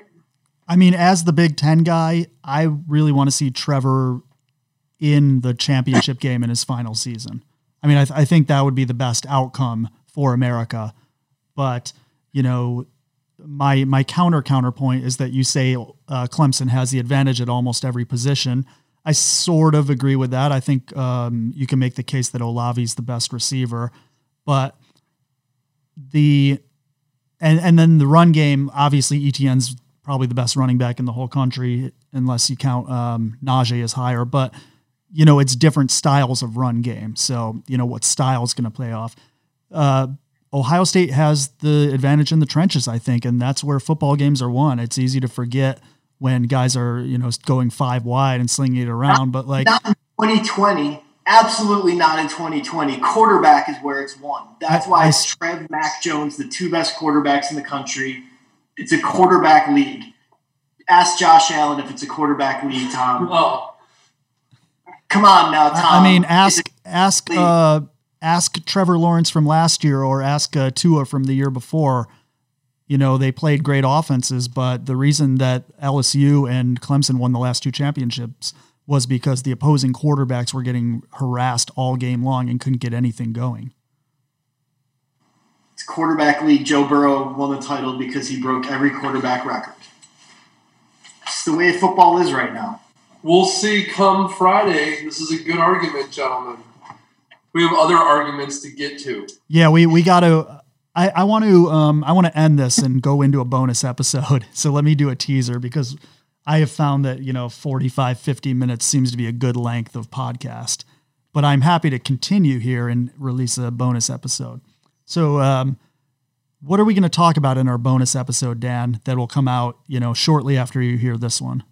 A: I mean, as the Big Ten guy, I really want to see Trevor in the championship game in his final season. I mean, I, th- I think that would be the best outcome for America. But you know, my my counter counterpoint is that you say uh, Clemson has the advantage at almost every position. I sort of agree with that. I think um, you can make the case that Olave's the best receiver, but the and and then the run game, obviously Etienne's probably the best running back in the whole country, unless you count um, Najee as higher. But you know, it's different styles of run game. So you know what style is going to play off. Uh, Ohio State has the advantage in the trenches, I think, and that's where football games are won. It's easy to forget when guys are you know going five wide and slinging it around, but like
C: not in 2020 Absolutely not in 2020. Quarterback is where it's won. That's why I, Trev Mac Jones, the two best quarterbacks in the country. It's a quarterback league. Ask Josh Allen if it's a quarterback league, Tom.
B: Oh.
C: Come on now, Tom.
A: I mean, ask ask uh, ask Trevor Lawrence from last year, or ask uh, Tua from the year before. You know, they played great offenses, but the reason that LSU and Clemson won the last two championships was because the opposing quarterbacks were getting harassed all game long and couldn't get anything going.
C: It's quarterback league. Joe Burrow won the title because he broke every quarterback record. It's the way football is right now.
B: We'll see come Friday. This is a good argument, gentlemen. We have other arguments to get to.
A: Yeah, we, we got to. I, I want to um, I want to end this and go into a bonus episode. So let me do a teaser because I have found that, you know, 45, 50 minutes seems to be a good length of podcast. But I'm happy to continue here and release a bonus episode. So, um, what are we going to talk about in our bonus episode, Dan, that will come out, you know, shortly after you hear this one?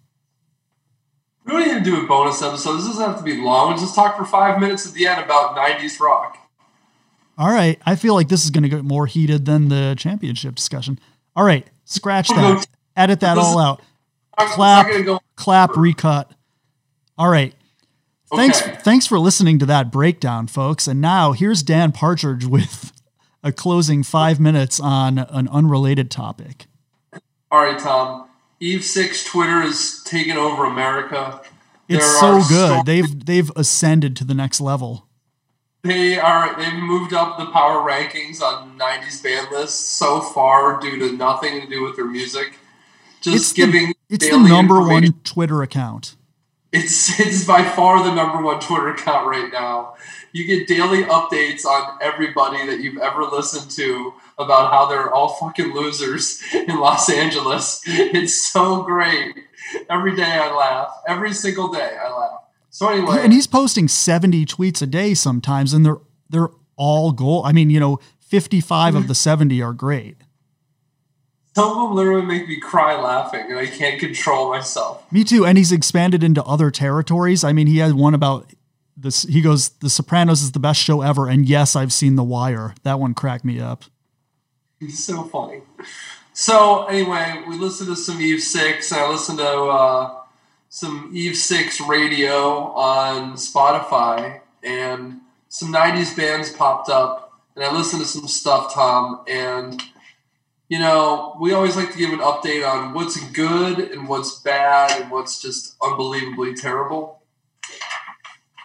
B: We don't even do a bonus episode. This doesn't have to be long. We'll just talk for five minutes at the end about 90s rock.
A: All right. I feel like this is going to get more heated than the championship discussion. All right. Scratch that. Edit that all out clap, go. clap, recut. All right. Thanks, okay. thanks for listening to that breakdown, folks. And now here's Dan Partridge with a closing five minutes on an unrelated topic.
B: All right, Tom. Eve Six Twitter is taking over America.
A: It's there so good. So they've they've ascended to the next level.
B: They are they've moved up the power rankings on '90s band lists so far due to nothing to do with their music just
A: it's
B: giving.
A: The, it's the number one Twitter account.
B: It's it's by far the number one Twitter account right now. You get daily updates on everybody that you've ever listened to about how they're all fucking losers in Los Angeles. It's so great. Every day I laugh. Every single day I laugh. So anyway,
A: and he's posting seventy tweets a day sometimes, and they're they're all goal. I mean, you know, fifty five of the seventy are great.
B: Some of them literally make me cry laughing, and I can't control myself.
A: Me too. And he's expanded into other territories. I mean, he had one about this. He goes, "The Sopranos is the best show ever," and yes, I've seen The Wire. That one cracked me up.
B: He's so funny. So anyway, we listened to some Eve Six. I listened to uh, some Eve Six radio on Spotify, and some '90s bands popped up, and I listened to some stuff, Tom, and you know, we always like to give an update on what's good and what's bad and what's just unbelievably terrible.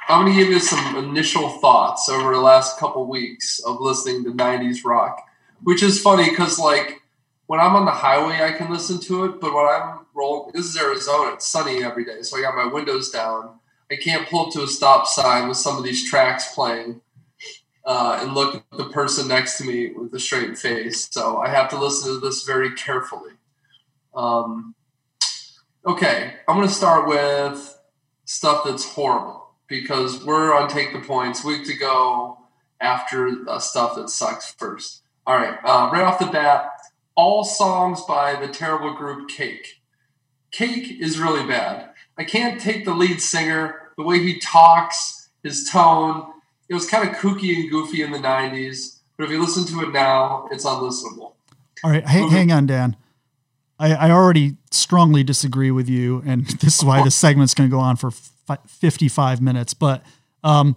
B: I'm going to give you some initial thoughts over the last couple weeks of listening to 90s rock, which is funny because, like, when I'm on the highway, I can listen to it, but when I'm rolling, this is Arizona, it's sunny every day, so I got my windows down. I can't pull up to a stop sign with some of these tracks playing uh, and look at the person next to me with a straight face. So I have to listen to this very carefully. Um, okay, I'm going to start with stuff that's horrible because we're on Take the Points. Week to go, after uh, stuff that sucks first. All right, uh, right off the bat, all songs by the terrible group Cake. Cake is really bad. I can't take the lead singer, the way he talks, his tone. It was kind of kooky and goofy in the 90s, but if you listen to it now, it's unlistenable.
A: All right, hang, hang on, Dan. I, I already strongly disagree with you, and this is why this segment's going to go on for fi- 55 minutes. But um,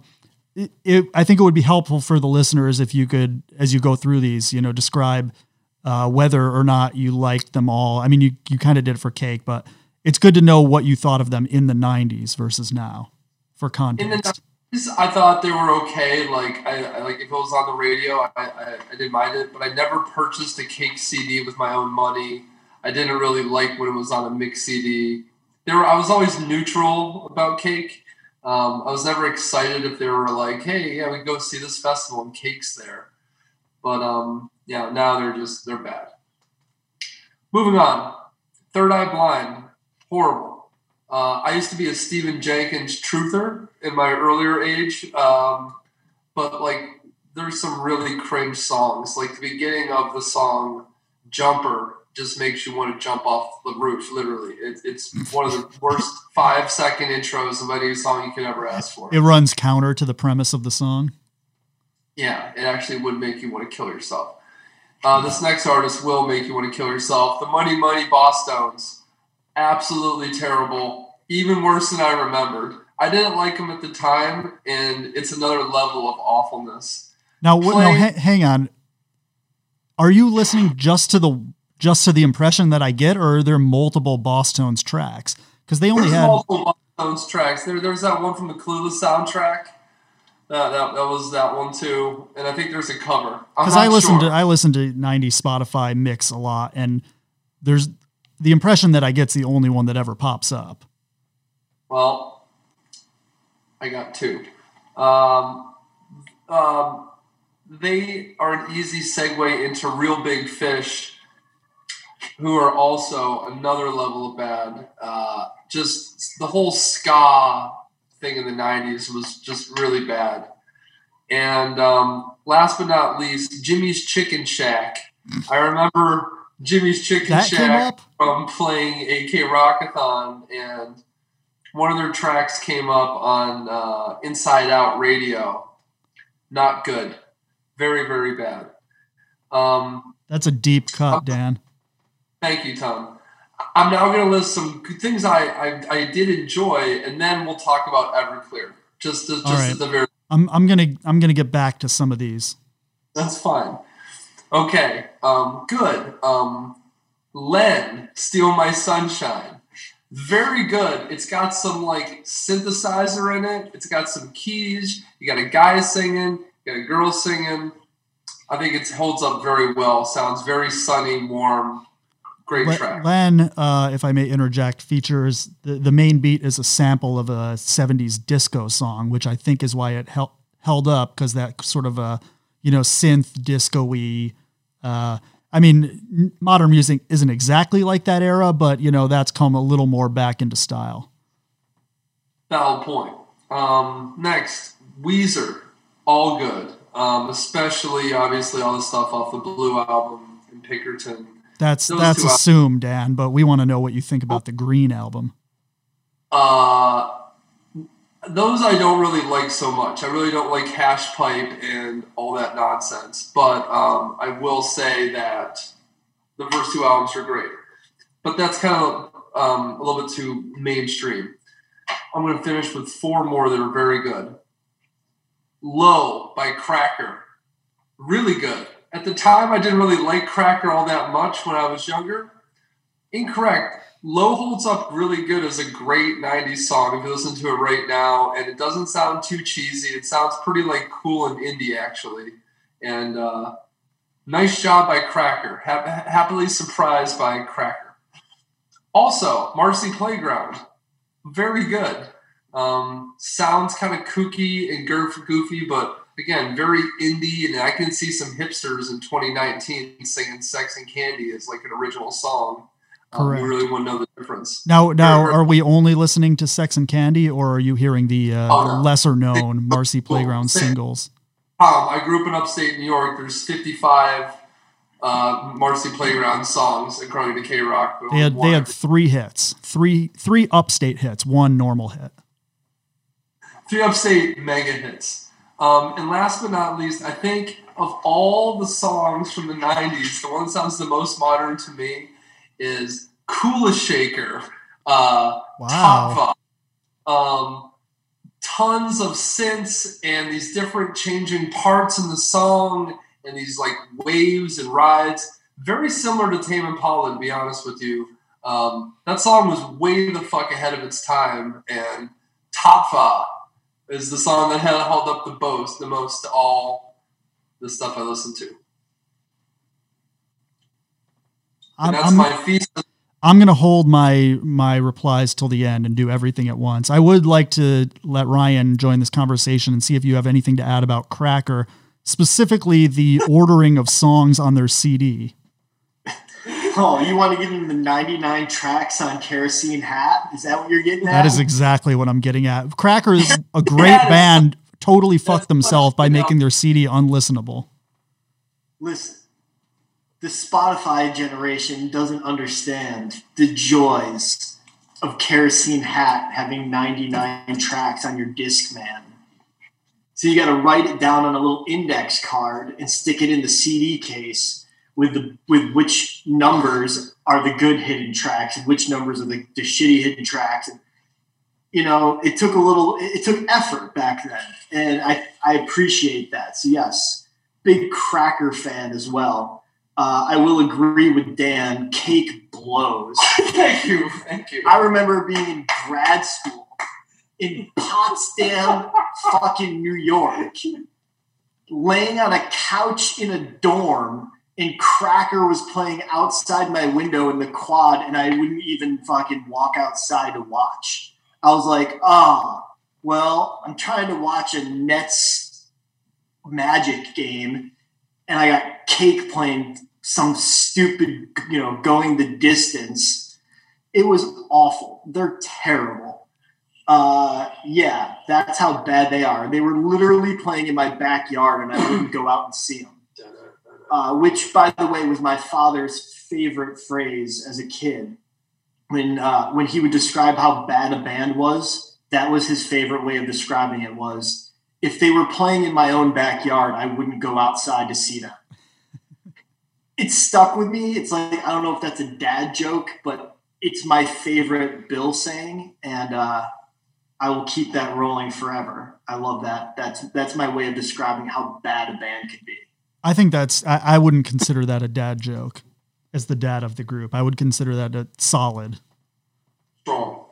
A: it, it, I think it would be helpful for the listeners if you could, as you go through these, you know, describe uh, whether or not you liked them all. I mean, you, you kind of did it for cake, but it's good to know what you thought of them in the 90s versus now for context.
B: I thought they were okay. Like I, I, like if it was on the radio, I, I, I didn't mind it. But I never purchased a Cake CD with my own money. I didn't really like when it was on a mix CD. There, I was always neutral about Cake. Um, I was never excited if they were like, "Hey, yeah, we go see this festival and Cake's there." But um, yeah, now they're just they're bad. Moving on, Third Eye Blind, horrible. Uh, I used to be a Stephan Jenkins truther in my earlier age, um, but like there's some really cringe songs. Like the beginning of the song "Jumper" just makes you want to jump off the roof. Literally, it, it's one of the worst five second intros of any song you could ever ask for.
A: It runs counter to the premise of the song.
B: Yeah, it actually would make you want to kill yourself. Uh, this next artist will make you want to kill yourself. The Mighty Mighty Bosstones, absolutely terrible. Even worse than I remembered. I didn't like them at the time, and it's another level of awfulness.
A: Now, what, no, ha- hang on. Are you listening just to the just to the impression that I get, or are there multiple Bosstones tracks? Because they only
B: There's
A: had
B: multiple Bosstones tracks. There, there's that one from the Clueless soundtrack. That, that, that was that one too, and I think there's a cover.
A: Because I listen sure. to I listen to '90s Spotify mix a lot, and there's the impression that I get's the only one that ever pops up.
B: Well, I got two. Um, um, they are an easy segue into Real Big Fish, who are also another level of bad. Uh, just the whole ska thing in the 90s was just really bad. And um, last but not least, Jimmy's Chicken Shack. I remember Jimmy's Chicken
A: that
B: Shack from playing AK Rockathon, and one of their tracks came up on uh, Inside Out Radio. Not good. Very, very bad. Um,
A: That's a deep cut, Dan.
B: Thank you, Tom. I'm now going to list some things I, I, I did enjoy, and then we'll talk about Everclear. Just just right. at the very.
A: I'm I'm gonna I'm gonna get back to some of these.
B: That's fine. Okay. Um, good. Um, Len, Steal My Sunshine. Very good. It's got some like synthesizer in it. It's got some keys. You got a guy singing. You got a girl singing. I think it holds up very well. Sounds very sunny, warm. Great L- track.
A: Len, uh, if I may interject, features the, the main beat is a sample of a 70s disco song, which I think is why it held held up because that sort of a you know synth disco-y. Uh, I mean, modern music isn't exactly like that era, but you know that's come a little more back into style.
B: Valid point. Um, next, Weezer, all good. Um, especially, obviously, all the stuff off the Blue album and Pinkerton
A: that's Those that's assumed, Dan. But we want to know what you think about the Green album.
B: Uh, those I don't really like so much. I really don't like Hash Pipe and all that nonsense. But um, I will say that the first two albums are great. But that's kind of um, a little bit too mainstream. I'm going to finish with four more that are very good. Low by Cracker. Really good at the time, I didn't really like Cracker all that much when I was younger. Incorrect. Low holds up really good as a great 90s song if you listen to it right now, and it doesn't sound too cheesy. It sounds pretty like cool and indie, actually. And uh, nice job by Cracker. Ha- happily surprised by Cracker. Also, Marcy Playground. Very good. Um, sounds kind of kooky and goofy, but again, very indie, and I can see some hipsters in 2019 singing "Sex and Candy" as like an original song.
A: Correct.
B: Um, we really want to know the difference.
A: Now, now, are we only listening to "Sex and Candy," or are you hearing the, uh, oh, no. lesser known Marcy Playground singles?
B: Um, I grew up in upstate New York. There's 55 uh, Marcy Playground songs according to K Rock.
A: They had they had three hits, three three upstate hits, one normal hit.
B: Three upstate mega hits. Um, and last but not least, I think of all the songs from the 90s, the one that sounds the most modern to me is Kula Shaker. Uh,
A: wow.
B: Um, tons of synths and these different changing parts in the song and these like waves and rides. Very similar to Tame Impala, to be honest with you. Um, that song was way the fuck ahead of its time, and Tattva is the song that held up the most, the most to all the stuff I listened to. And that's I'm, my thesis.
A: I'm gonna hold my my replies till the end and do everything at once. I would like to let Ryan join this conversation and see if you have anything to add about Cracker, specifically the ordering of songs on their CD.
C: Oh, you want to give them the 99 tracks on Kerosene Hat? Is that what you're getting at?
A: That is exactly what I'm getting at. Cracker is a great yes. band, totally fucked themselves by making their CD unlistenable.
C: Listen, the Spotify generation doesn't understand the joys of Kerosene Hat having 99 tracks on your Discman. So you got to write it down on a little index card and stick it in the CD case with the with which numbers are the good hidden tracks and which numbers are the, the shitty hidden tracks. And you know it took a little it took effort back then. And i i appreciate that. So yes big cracker fan as well uh, i will agree with dan. Cake blows.
B: Thank you. Thank you.
C: I remember being in grad school in potsdam fucking new york laying on a couch in a dorm and Cracker was playing outside my window in the quad, and I wouldn't even fucking walk outside to watch. I was like, ah, oh, well, I'm trying to watch a Nets Magic game, and I got Cake playing some stupid, you know, going the distance. It was awful. They're terrible. Uh, yeah, that's how bad they are. They were literally playing in my backyard, and I wouldn't go out and see them uh, which, by the way, was my father's favorite phrase as a kid. When uh, when he would describe how bad a band was, that was his favorite way of describing it. Was if they were playing in my own backyard, I wouldn't go outside to see them. It stuck with me. It's like I don't know if that's a dad joke, but it's my favorite Bill saying, and uh, I will keep that rolling forever. I love that. That's that's my way of describing how bad a band can be.
A: I think that's I, I, wouldn't consider that a dad joke as the dad of the group. I would consider that a solid.
B: Strong.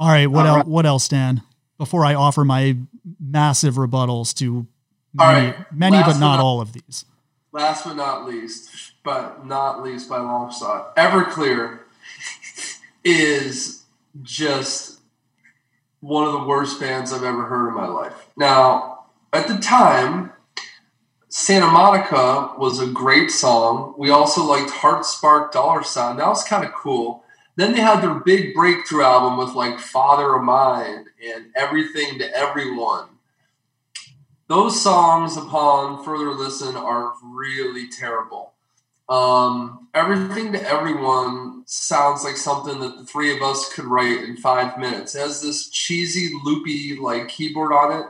A: All right, what else what else, Dan? Before I offer my massive rebuttals to
B: many, right.
A: many but not all of these.
B: Last but not least, but not least by long shot, Everclear is just one of the worst bands I've ever heard in my life. Now, at the time, Santa Monica was a great song. We also liked Heart Spark Dollar Sign. That was kind of cool. Then they had their big breakthrough album with like Father of Mine and Everything to Everyone. Those songs, upon further listen, are really terrible. Um, Everything to Everyone sounds like something that the three of us could write in five minutes. It has this cheesy, loopy like keyboard on it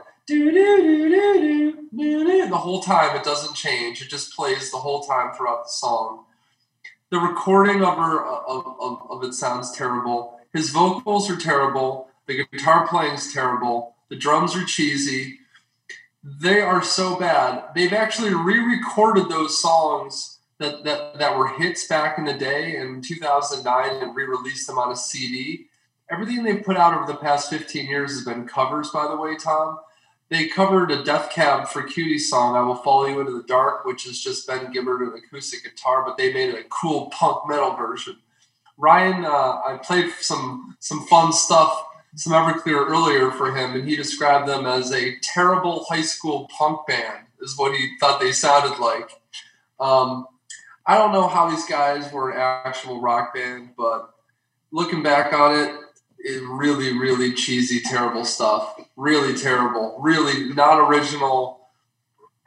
B: the whole time it doesn't change. It just plays the whole time throughout the song. The recording of her of, of, of it sounds terrible. His vocals are terrible. The guitar playing is terrible. The drums are cheesy. They are so bad. They've actually re-recorded those songs that, that, that were hits back in the day in 2009 and re-released them on a CD. Everything they've put out over the past 15 years has been covers, by the way, Tom they covered a Death Cab for Cutie song, I Will Follow You Into the Dark, which is just Ben Gibbard an acoustic guitar, but they made a cool punk metal version. Ryan, uh, I played some some fun stuff, some Everclear earlier for him, and he described them as a terrible high school punk band, is what he thought they sounded like. Um, I don't know how these guys were an actual rock band, but looking back on it, it really, really cheesy, terrible stuff. Really terrible. Really not original.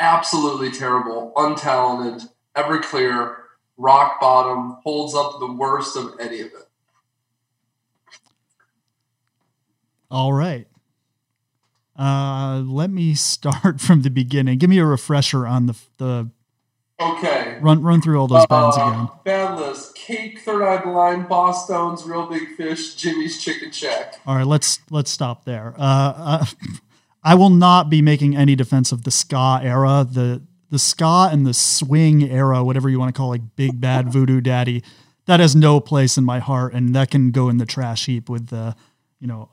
B: absolutely terrible, untalented, Everclear, rock bottom, holds up the worst of any of it.
A: All right. Uh, let me start from the beginning. Give me a refresher on the the
B: Okay.
A: run run through all those bands
B: Uh,
A: again.
B: Band list: Cake, Third Eye Blind, Bosstones, Real Big Fish, Jimmy's Chicken Shack.
A: All right, let's let's stop there. Uh, uh, I will not be making any defense of the ska era, the the ska and the swing era, whatever you want to call, it, like Big Bad Voodoo Daddy. That has no place in my heart, and that can go in the trash heap with the, you know,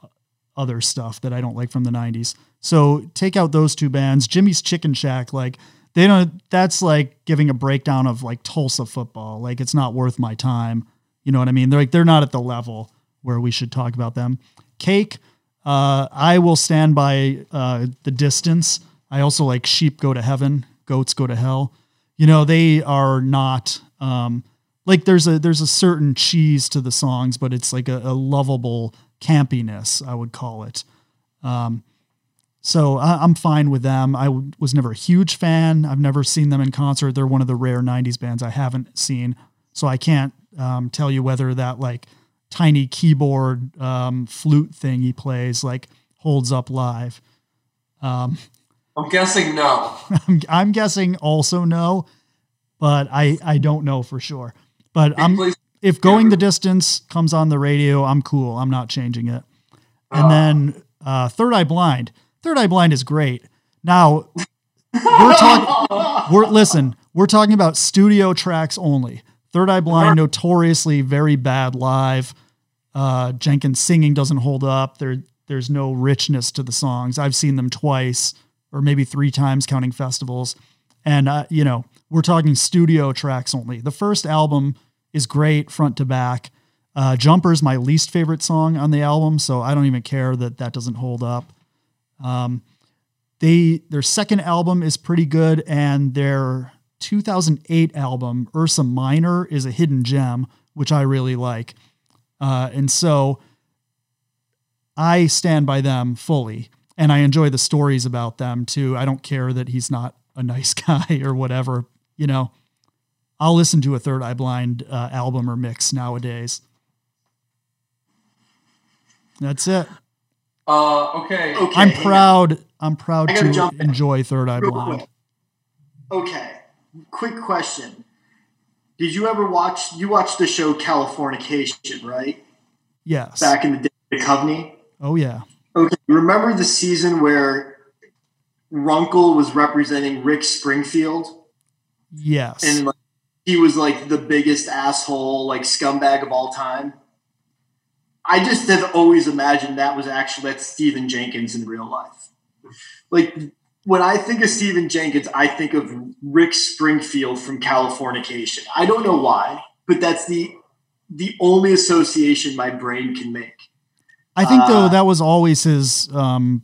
A: other stuff that I don't like from the '90s. So take out those two bands. Jimmy's Chicken Shack, like they don't. That's like giving a breakdown of like Tulsa football. Like it's not worth my time. You know what I mean? They're like they're not at the level where we should talk about them. Cake, uh, I will stand by uh, the distance. I also like sheep go to heaven, goats go to hell. You know they are not um, like there's a there's a certain cheese to the songs, but it's like a, a lovable campiness. I would call it. Um, so I, I'm fine with them. I w- was never a huge fan. I've never seen them in concert. They're one of the rare '90s bands I haven't seen, so I can't um, tell you whether that like tiny keyboard um, flute thing he plays like holds up live. Um,
B: I'm guessing no.
A: I'm, I'm guessing also no, but I I don't know for sure. But I'm if going the distance comes on the radio, I'm cool. I'm not changing it. And
B: Ah.
A: then uh, Third Eye Blind. Third Eye Blind is great. Now we're talking. We're listen. We're talking about studio tracks only. Third Eye Blind, notoriously very bad live. Uh, Jenkins singing doesn't hold up. There, there's no richness to the songs. I've seen them twice or maybe three times, counting festivals. And uh, you know, we're talking studio tracks only. The first album is great, front to back. Uh, is my least favorite song on the album, so I don't even care that that doesn't hold up. Um, they their second album is pretty good, and their 2008 album Ursa Minor is a hidden gem, which I really like. Uh, and so I stand by them fully, and I enjoy the stories about them too. I don't care that he's not a nice guy or whatever. You know, I'll listen to a Third Eye Blind uh, album or mix nowadays. That's it.
B: Uh, okay.
C: Okay.
A: I'm proud. I'm proud
C: gotta
A: to
C: jump in.
A: enjoy Third Eye
C: Real
A: Blind.
C: quick. Okay. Quick question. Did you ever watch you watched the show Californication, right?
A: Yes.
C: Back in the day, Duchovny?
A: Oh yeah.
C: Okay. Remember the season where Runkle was representing Rick Springfield?
A: Yes.
C: and like, he was like the biggest asshole, like scumbag of all time. I just have always imagined that was actually that's Stephan Jenkins in real life. Like when I think of Stephan Jenkins, I think of Rick Springfield from Californication. I don't know why, but that's the the only association my brain can make.
A: I think though
C: uh,
A: that was always his. Um,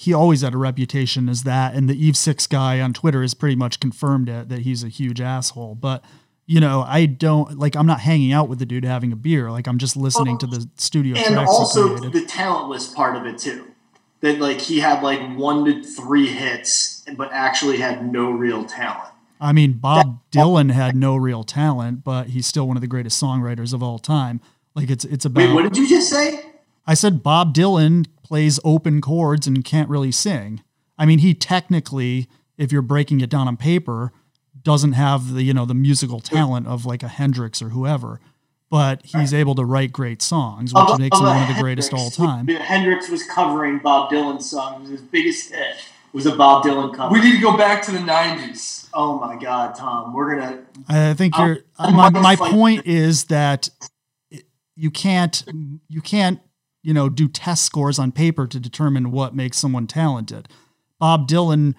A: he always had a reputation as that, and the Eve Six guy on Twitter has pretty much confirmed it that he's a huge asshole. But you know, I don't like. I'm not hanging out with the dude having a beer. Like I'm just listening to the studio
C: and
A: tracks
C: also the talentless part of it too. That like he had like one to three hits, but actually had no real talent.
A: I mean, Bob Dylan had no real talent, but he's still one of the greatest songwriters of all time. Like it's it's about.
C: Wait, what did you just say?
A: I said Bob Dylan plays open chords and can't really sing. I mean, he technically, if you're breaking it down on paper, doesn't have the you know the musical talent of like a Hendrix or whoever, but he's able to write great songs, which
C: Of-
A: makes him
C: of a
A: one of the greatest all time.
C: Hendrix was covering Bob Dylan's songs. His biggest hit. Was a Bob Dylan cover.
B: We need to go back to the 90s.
C: oh my God, Tom, we're gonna.
A: I think
C: I'll-
A: you're.
C: I'm
A: my my point is that you can't you can't you know do test scores on paper to determine what makes someone talented. Bob Dylan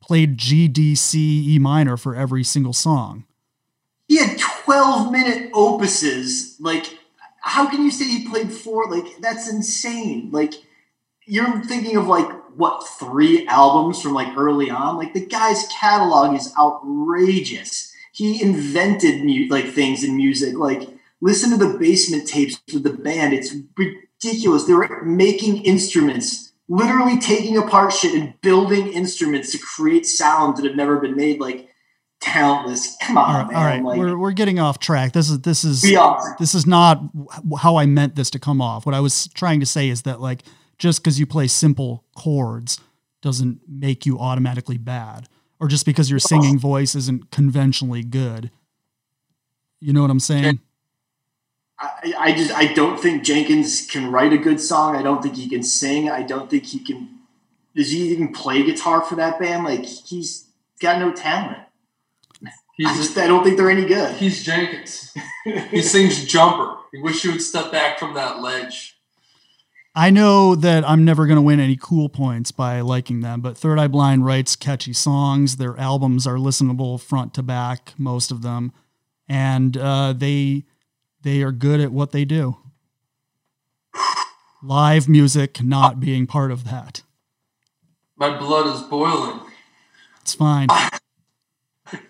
A: played G D C E minor for every single song.
C: He had twelve minute opuses. Like, how can you say he played four? Like, that's insane. Like, you're thinking of like what three albums from like early on? Like, the guy's catalog is outrageous. He invented mu- like things in music. Like, listen to the basement tapes with the band. It's ridiculous. They were making instruments literally taking apart shit and building instruments to create sounds that have never been made. Like talentless. Come on,
A: all right,
C: man.
A: all right.
C: Like,
A: we're we're getting off track. This is this is
C: we are.
A: this is not how I meant this to come off. What I was trying to say is that like just because you play simple chords doesn't make you automatically bad, or just because your oh. singing voice isn't conventionally good. You know what I'm saying?
C: I, I just I don't think Jenkins can write a good song. I don't think he can sing. I don't think he can. Does he even play guitar for that band? Like he's got no talent. I, just, I don't think they're any good.
B: he's Jenkins. He sings Jumper. He wish you would step back from that ledge.
A: I know that I'm never going to win any cool points by liking them, but Third Eye Blind writes catchy songs. Their albums are listenable front to back, most of them, and uh, they they are good at what they do. Live music not being part of that.
B: My blood is boiling.
A: It's fine.
B: I'm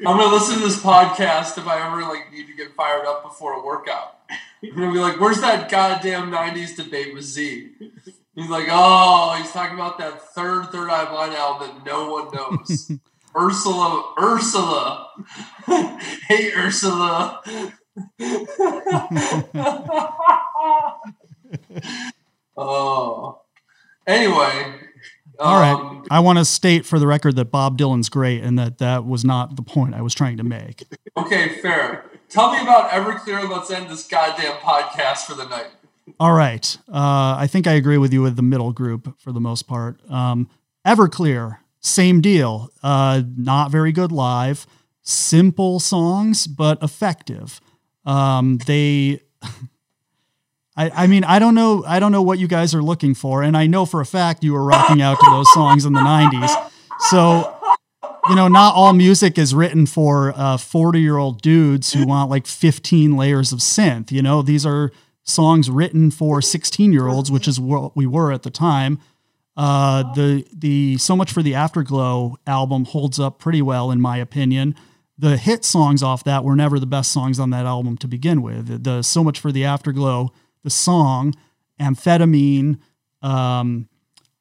B: gonna listen to this podcast if I ever like need to get fired up before a workout. I'm gonna be like, "Where's that goddamn '90s debate with Z?" He's like, "Oh, he's talking about that third Third Eye Blind album that no one knows." Ursula, Ursula, hey Ursula. oh, anyway.
A: All right.
B: um,
A: I want to state for the record that Bob Dylan's great and that that was not the point I was trying to make.
B: Okay, fair. Tell me about Everclear and let's end this goddamn podcast for the night.
A: All right. Uh, I think I agree with you with the middle group for the most part. Um, Everclear, same deal. Uh, not very good live. Simple songs, but effective. Um, they. I, I mean, I don't know. I don't know what you guys are looking for, and I know for a fact you were rocking out to those songs in the '90s. So, you know, not all music is written for uh, 40 year old dudes who want like 15 layers of synth. You know, these are songs written for 16 year olds, which is what we were at the time. Uh, the the so much for the Afterglow album holds up pretty well in my opinion. The hit songs off that were never the best songs on that album to begin with. The so much for the Afterglow, the song, Amphetamine, um,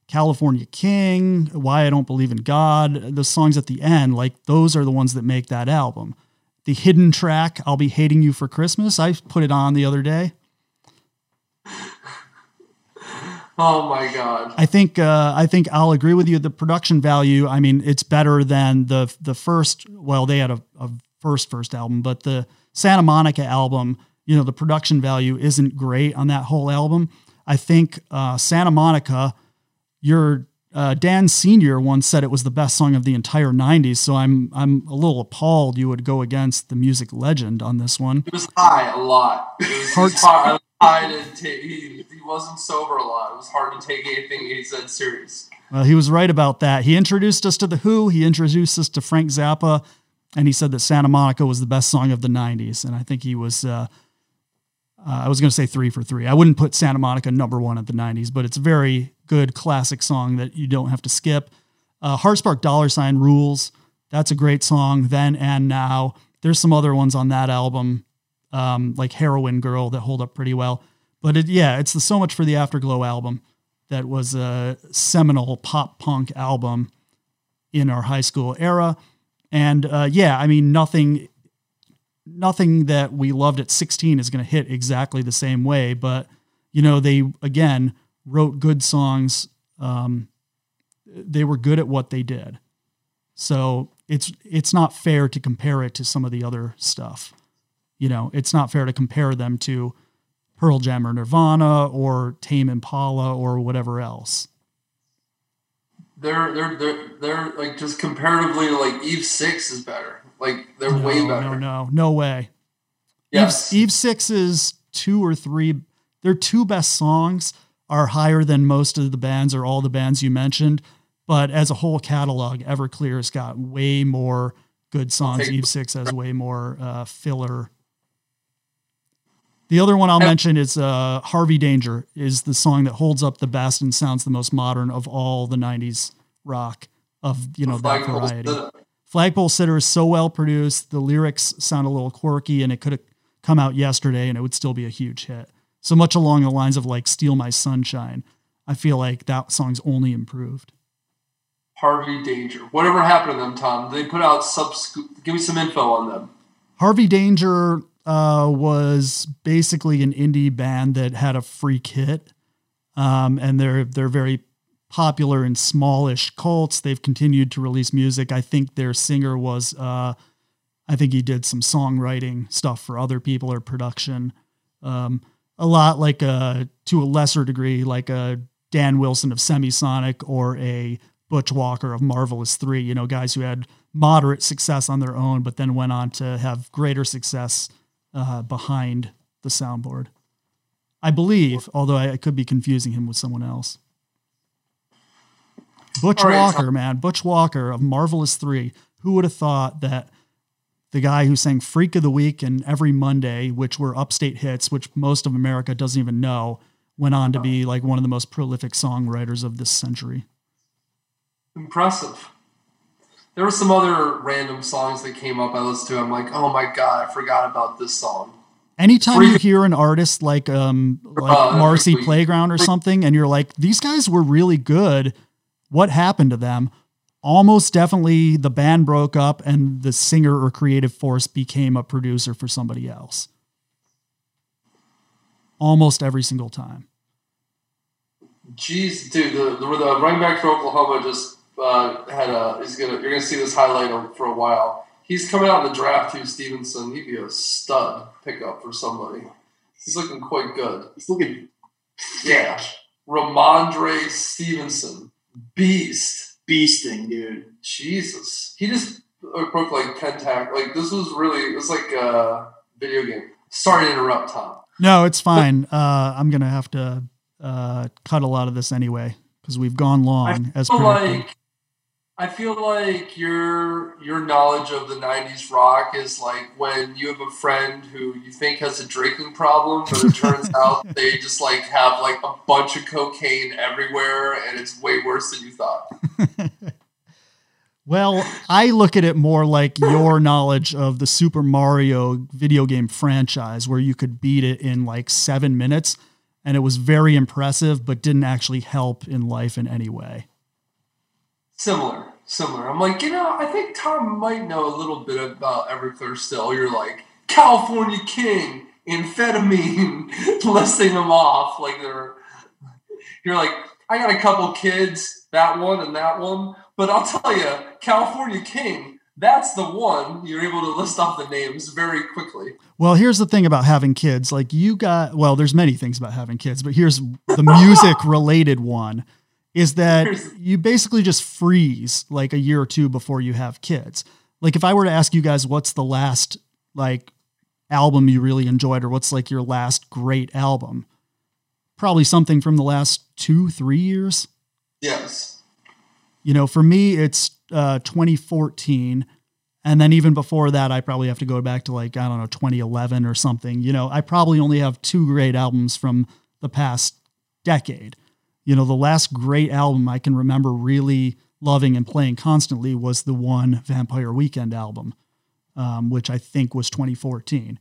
A: California King, Why I Don't Believe in God, the songs at the end, like those are the ones that make that album. The hidden track, I'll Be Hating You for Christmas, I put it on the other day.
B: Oh my god.
A: I think uh, I think I'll agree with you. The production value, I mean, it's better than the the first. Well, they had a, a first first album, but the Santa Monica album, you know, the production value isn't great on that whole album. I think uh, Santa Monica, your uh, Dan Senior once said it was the best song of the entire '90s. So I'm I'm a little appalled you would go against the music legend on this one.
B: It was high a lot. It was,
A: Hearts-
B: high, take. He, he wasn't sober a lot. It was hard to take anything he said serious.
A: Well, he was right about that. He introduced us to The Who, he introduced us to Frank Zappa, and he said that Santa Monica was the best song of the 90s. And I think he was, uh, uh, I was going to say three for three. I wouldn't put Santa Monica number one at the 90s, but it's a very good classic song that you don't have to skip. Uh, Heartspark Dollar Sign Rules. That's a great song, then and now. There's some other ones on that album, um, like Heroin Girl, that hold up pretty well. But it, yeah, it's the So Much for the Afterglow album that was a seminal pop punk album in our high school era. And uh, yeah, I mean, nothing, nothing that we loved at 16 is going to hit exactly the same way. But you know, they again wrote good songs. Um, they were good at what they did. So it's it's not fair to compare it to some of the other stuff. You know, it's not fair to compare them to Pearl Jam or Nirvana or Tame Impala or whatever else.
B: They're they're they're they're like just comparatively like Eve Six is better. Like they're way
A: No,
B: better.
A: No, no, no way.
B: Yes.
A: Eve, Eve Six's two or three, their two best songs are higher than most of the bands or all the bands you mentioned. But as a whole catalog, Everclear's got way more good songs. Eve Six has way more uh, filler. The other one I'll
B: Yep.
A: mention is uh, Harvey Danger is the song that holds up the best and sounds the most modern of all the '90s rock of you know that variety.
B: Sitter.
A: Flagpole Sitter is so well produced. The lyrics sound a little quirky, and it could have come out yesterday, and it would still be a huge hit. So much along the lines of like "Steal My Sunshine." I feel like that song's only improved.
B: Harvey Danger. Whatever happened to them, Tom? They put out sub. Give me some info on them.
A: Harvey Danger uh, was basically an indie band that had a freak hit, um, and they're they're very popular in smallish cults. They've continued to release music. I think their singer was, uh, I think he did some songwriting stuff for other people or production. Um, a lot like a to a lesser degree, like a Dan Wilson of Semisonic or a Butch Walker of Marvelous Three. You know, guys who had moderate success on their own, but then went on to have greater success uh, behind the soundboard. I believe, although I, I, could be confusing him with someone else. Butch right, Walker, man, Butch Walker of Marvelous Three. Who would have thought that the guy who sang Freak of the Week and Every Monday, which were upstate hits, which most of America doesn't even know, went on to be like one of the most prolific songwriters of this century.
B: Impressive. There were some other random songs that came up I listened to. I'm like, oh my god, I forgot about this song.
A: Anytime Freak- you hear an artist like um like uh, Marcy Playground or something, and you're like, these guys were really good. What happened to them? almost definitely the band broke up and the singer or creative force became a producer for somebody else. Almost every single time.
B: Jeez, dude, the, the, the running back for Oklahoma just uh, had a. He's gonna. You're gonna see this highlight for a while. He's coming out in the draft too, Stevenson. He'd be a stud pickup for somebody. He's looking quite good.
C: He's looking.
B: Yeah, Rhamondre Stevenson, beast
C: beasting, dude.
B: Jesus, he just broke like ten tack. Like this was really it was like a video game. Sorry to interrupt, Tom.
A: No, it's fine. uh, I'm gonna have to uh, cut a lot of this anyway because we've gone long. as predicted.
B: like I feel like your your knowledge of the '90s rock is like when you have a friend who you think has a drinking problem, but it turns out they just like have like a bunch of cocaine everywhere, and it's way worse than you thought.
A: well, I look at it more like your knowledge of the Super Mario video game franchise, where you could beat it in like seven minutes, and it was very impressive, but didn't actually help in life in any way.
B: Similar, similar. I'm like, you know, I think Tom might know a little bit about Everclear still. You're like, California King, amphetamine, listing them off like they're. You're like, I got a couple kids, that one and that one, but I'll tell you, California King, that's the one you're able to list off the names very quickly.
A: Well, here's the thing about having kids. Like you got, well, there's many things about having kids, but here's the music related one is that you basically just freeze like a year or two before you have kids. Like if I were to ask you guys what's the last like album you really enjoyed or what's like your last great album, probably something from the last 2 3 years.
B: Yes.
A: You know, for me it's uh 2014 and then even before that I probably have to go back to like I don't know 2011 or something. You know, I probably only have two great albums from the past decade you know, the last great album I can remember really loving and playing constantly was the one Vampire Weekend album, um, which I think was 2014.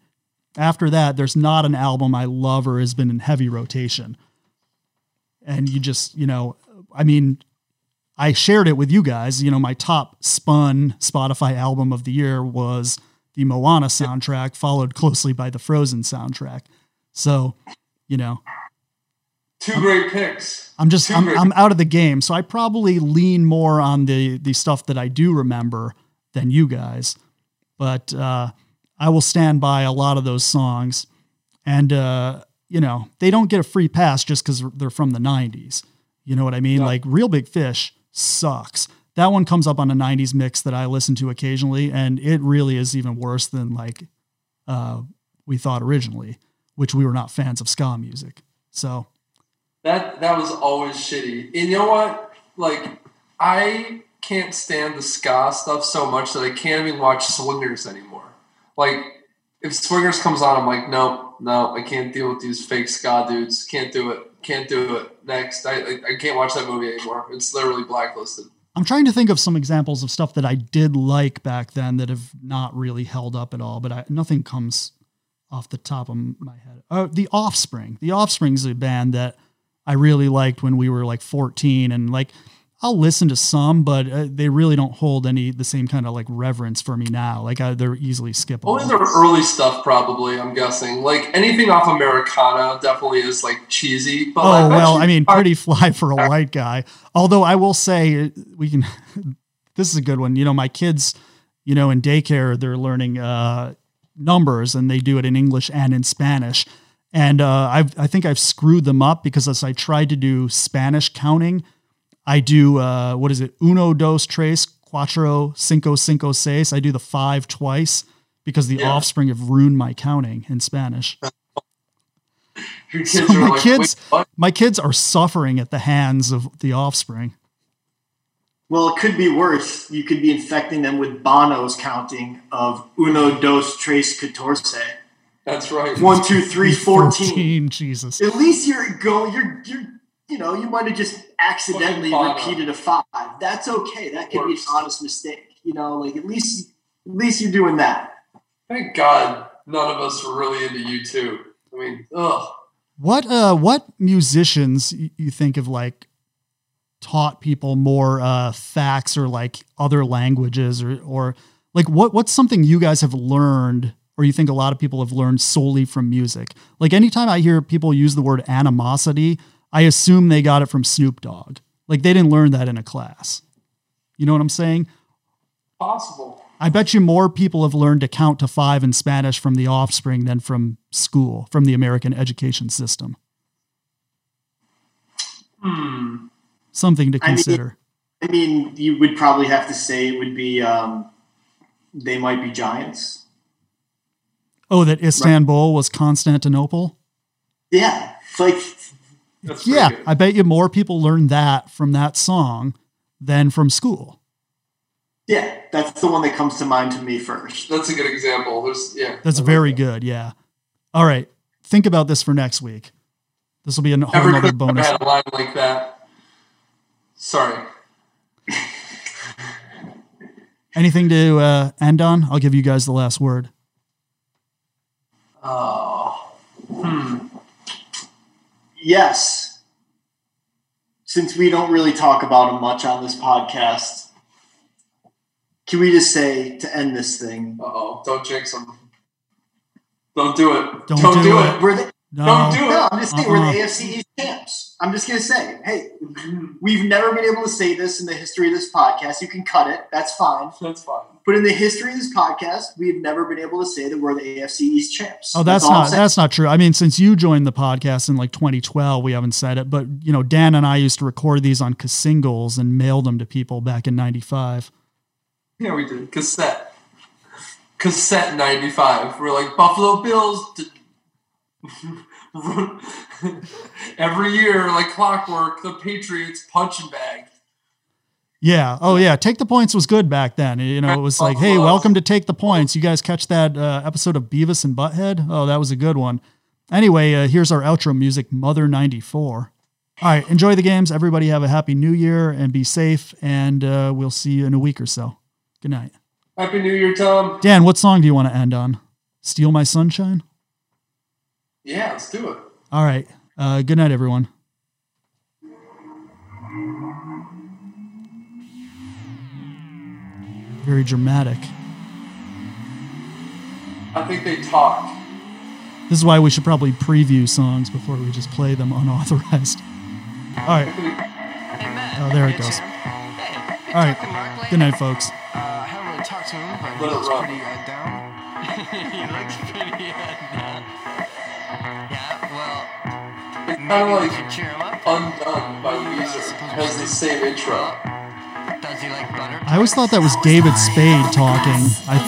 A: After that, there's not an album I love or has been in heavy rotation. And you just, you know, I mean, I shared it with you guys. You know, my top spun Spotify album of the year was the Moana soundtrack, followed closely by the Frozen soundtrack. So, you know,
B: Two great picks.
A: I'm just I'm, I'm out of the game, so I probably lean more on the the stuff that I do remember than you guys. But uh, I will stand by a lot of those songs, and uh, you know they don't get a free pass just because they're from the '90s. You know what I mean? Like Real Big Fish sucks. That one comes up on a '90s mix that I listen to occasionally, and it really is even worse than like uh, we thought originally, which we were not fans of ska music. So
B: that that was always shitty. And you know what? Like I can't stand the ska stuff so much that I can't even watch Swingers anymore. Like if Swingers comes on, I'm like, no, no, I can't deal with these fake ska dudes. Can't do it. Can't do it. Next, I I, I can't watch that movie anymore. It's literally blacklisted.
A: I'm trying to think of some examples of stuff that I did like back then that have not really held up at all, but I, nothing comes off the top of my head. Oh, The Offspring. The Offspring is a band that I really liked when we were like 14 and like I'll listen to some, but uh, they really don't hold any the same kind of like reverence for me now. Like I, they're easily skippable.
B: Only their early stuff, probably. I'm guessing. Like anything off Americana definitely is like cheesy. But
A: oh
B: bet
A: well, I mean, pretty fly for a white guy. Although I will say, uh, we can. this is a good one. You know, my kids, you know, in daycare, they're learning uh, numbers, and they do it in English and in Spanish. And uh, I've, I think I've screwed them up because as I tried to do Spanish counting, I do uh, what is it? Uno, dos, tres, cuatro, cinco, cinco, seis. I do the five twice because the
B: Yeah.
A: offspring have ruined my counting in Spanish.
B: Kids
A: So my
B: like,
A: kids, my kids are suffering at the hands of the offspring.
C: Well, it could be worse. You could be infecting them with Bono's counting of uno, dos, tres, catorce.
B: That's right.
C: One, two, three, 14.
A: Jesus.
C: At least you're going, you're, you're, you know, you might have just accidentally repeated a five. That's okay. That could be an honest mistake. You know, like at least, at least you're doing that.
B: Thank God none of us were really into U2. I mean, ugh.
A: What uh what musicians you think have like taught people more uh facts or like other languages or or like what what's something you guys have learned or you think a lot of people have learned solely from music? Like anytime I hear people use the word animosity, I assume they got it from Snoop Dogg. Like they didn't learn that in a class. You know what I'm saying?
B: Possible.
A: I bet you more people have learned to count to five in Spanish from the offspring than from school, from the American education system.
B: Hmm.
A: Something to
C: I mean-
A: consider.
C: I mean, you would probably have to say it would be, um, they might be giants.
A: Oh, that Istanbul was Constantinople?
C: Yeah. Like,
B: That's
A: Yeah,
B: good.
A: I bet you more people learned that from that song than from school.
C: yeah, that's the one that comes to mind to me first.
B: That's a good example. There's yeah.
A: That's
B: like
A: very
B: that.
A: good. Yeah. All right. Think about this for next week. This will be a whole
B: Never
A: nother
B: could have
A: bonus.
B: had a line like that. Sorry.
A: Anything to uh, end on? I'll give you guys the last word.
B: Oh. Hmm.
C: Yes. Since we don't really talk about him much on this podcast, can we just say to end this thing?
B: Uh oh. Don't jinx them. Don't do it.
A: Don't
B: Don't,
A: do
B: do,
A: it.
B: it.
C: We're the,
A: No.
B: Don't do it. no.
C: I'm just saying we're
A: Uh-uh.
C: the AFC East champs. I'm just gonna say, hey, we've never been able to say this in the history of this podcast. You can cut it, that's fine.
B: That's fine.
C: But in the history of this podcast, we've never been able to say that we're the AFC East champs.
A: Oh, that's
C: all I'm
A: not that's not true. I mean, since you joined the podcast in like 2012, we haven't said it, but you know, Dan and I used to record these on singles and mail them to people back in '95.
B: Yeah, we did. Cassette. Cassette 95. We're like, Buffalo Bills. Every year, like clockwork, the Patriots punching bag.
A: Yeah. Oh, yeah. Take the points was good back then. You know, it was like, hey, welcome to Take the Points. You guys catch that uh, episode of Beavis and Butthead? Oh, that was a good one. Anyway, uh, here's our outro music, Mother 94. All right. Enjoy the games. Everybody have a happy new year and be safe. And uh, we'll see you in a week or so. Good night.
B: Happy New Year, Tom.
A: Dan, what song do you want to end on? Steal My Sunshine?
B: Yeah, let's do it.
A: All right. Uh, good night, everyone. Very dramatic.
B: I think they talk.
A: This is why we should probably preview songs before we just play them unauthorized. All right. Oh, there it goes.
D: Sam. Hey, hey,
A: All right.
D: talking to Mark lately?
A: Good night, folks.
D: Uh, I haven't really talked to him, but he looks pretty down. he looks pretty down. Yeah, well,
B: It's
D: maybe
B: kind of
D: we
B: like
D: cheer him up.
B: Undone by Weezer. Has the same intro.
D: Does he like butter?
A: I always thought that was David Spade talking. I,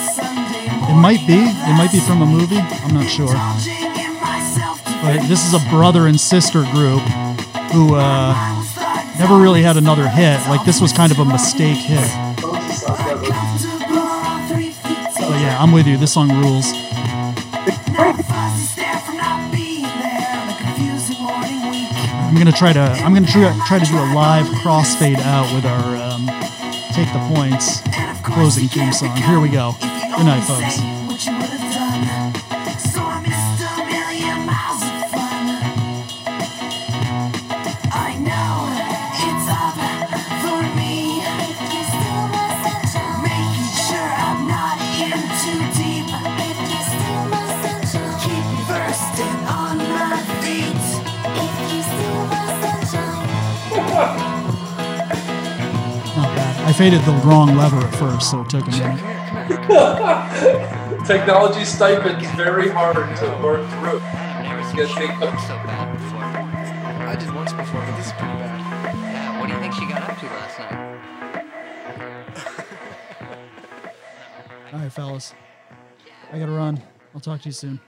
A: it might be. It might be from a movie. I'm not sure. But this is a brother and sister group who uh, never really had another hit. Like this was kind of a mistake hit.
B: Don't just suck that, but-
A: But yeah, I'm with you. This song rules. I'm gonna try to. I'm gonna try, try to do a live crossfade out with our um, take the points closing theme song. Here we go. Good night, folks. Faded the wrong lever at first, so it took a minute.
B: Technology stipends very hard to work through.
D: I've never seen
B: Get
D: shit so bad before.
E: I did once before, but this is pretty bad.
D: Yeah, what do you think she got up to last night?
A: All right, fellas. I gotta run. I'll talk to you soon.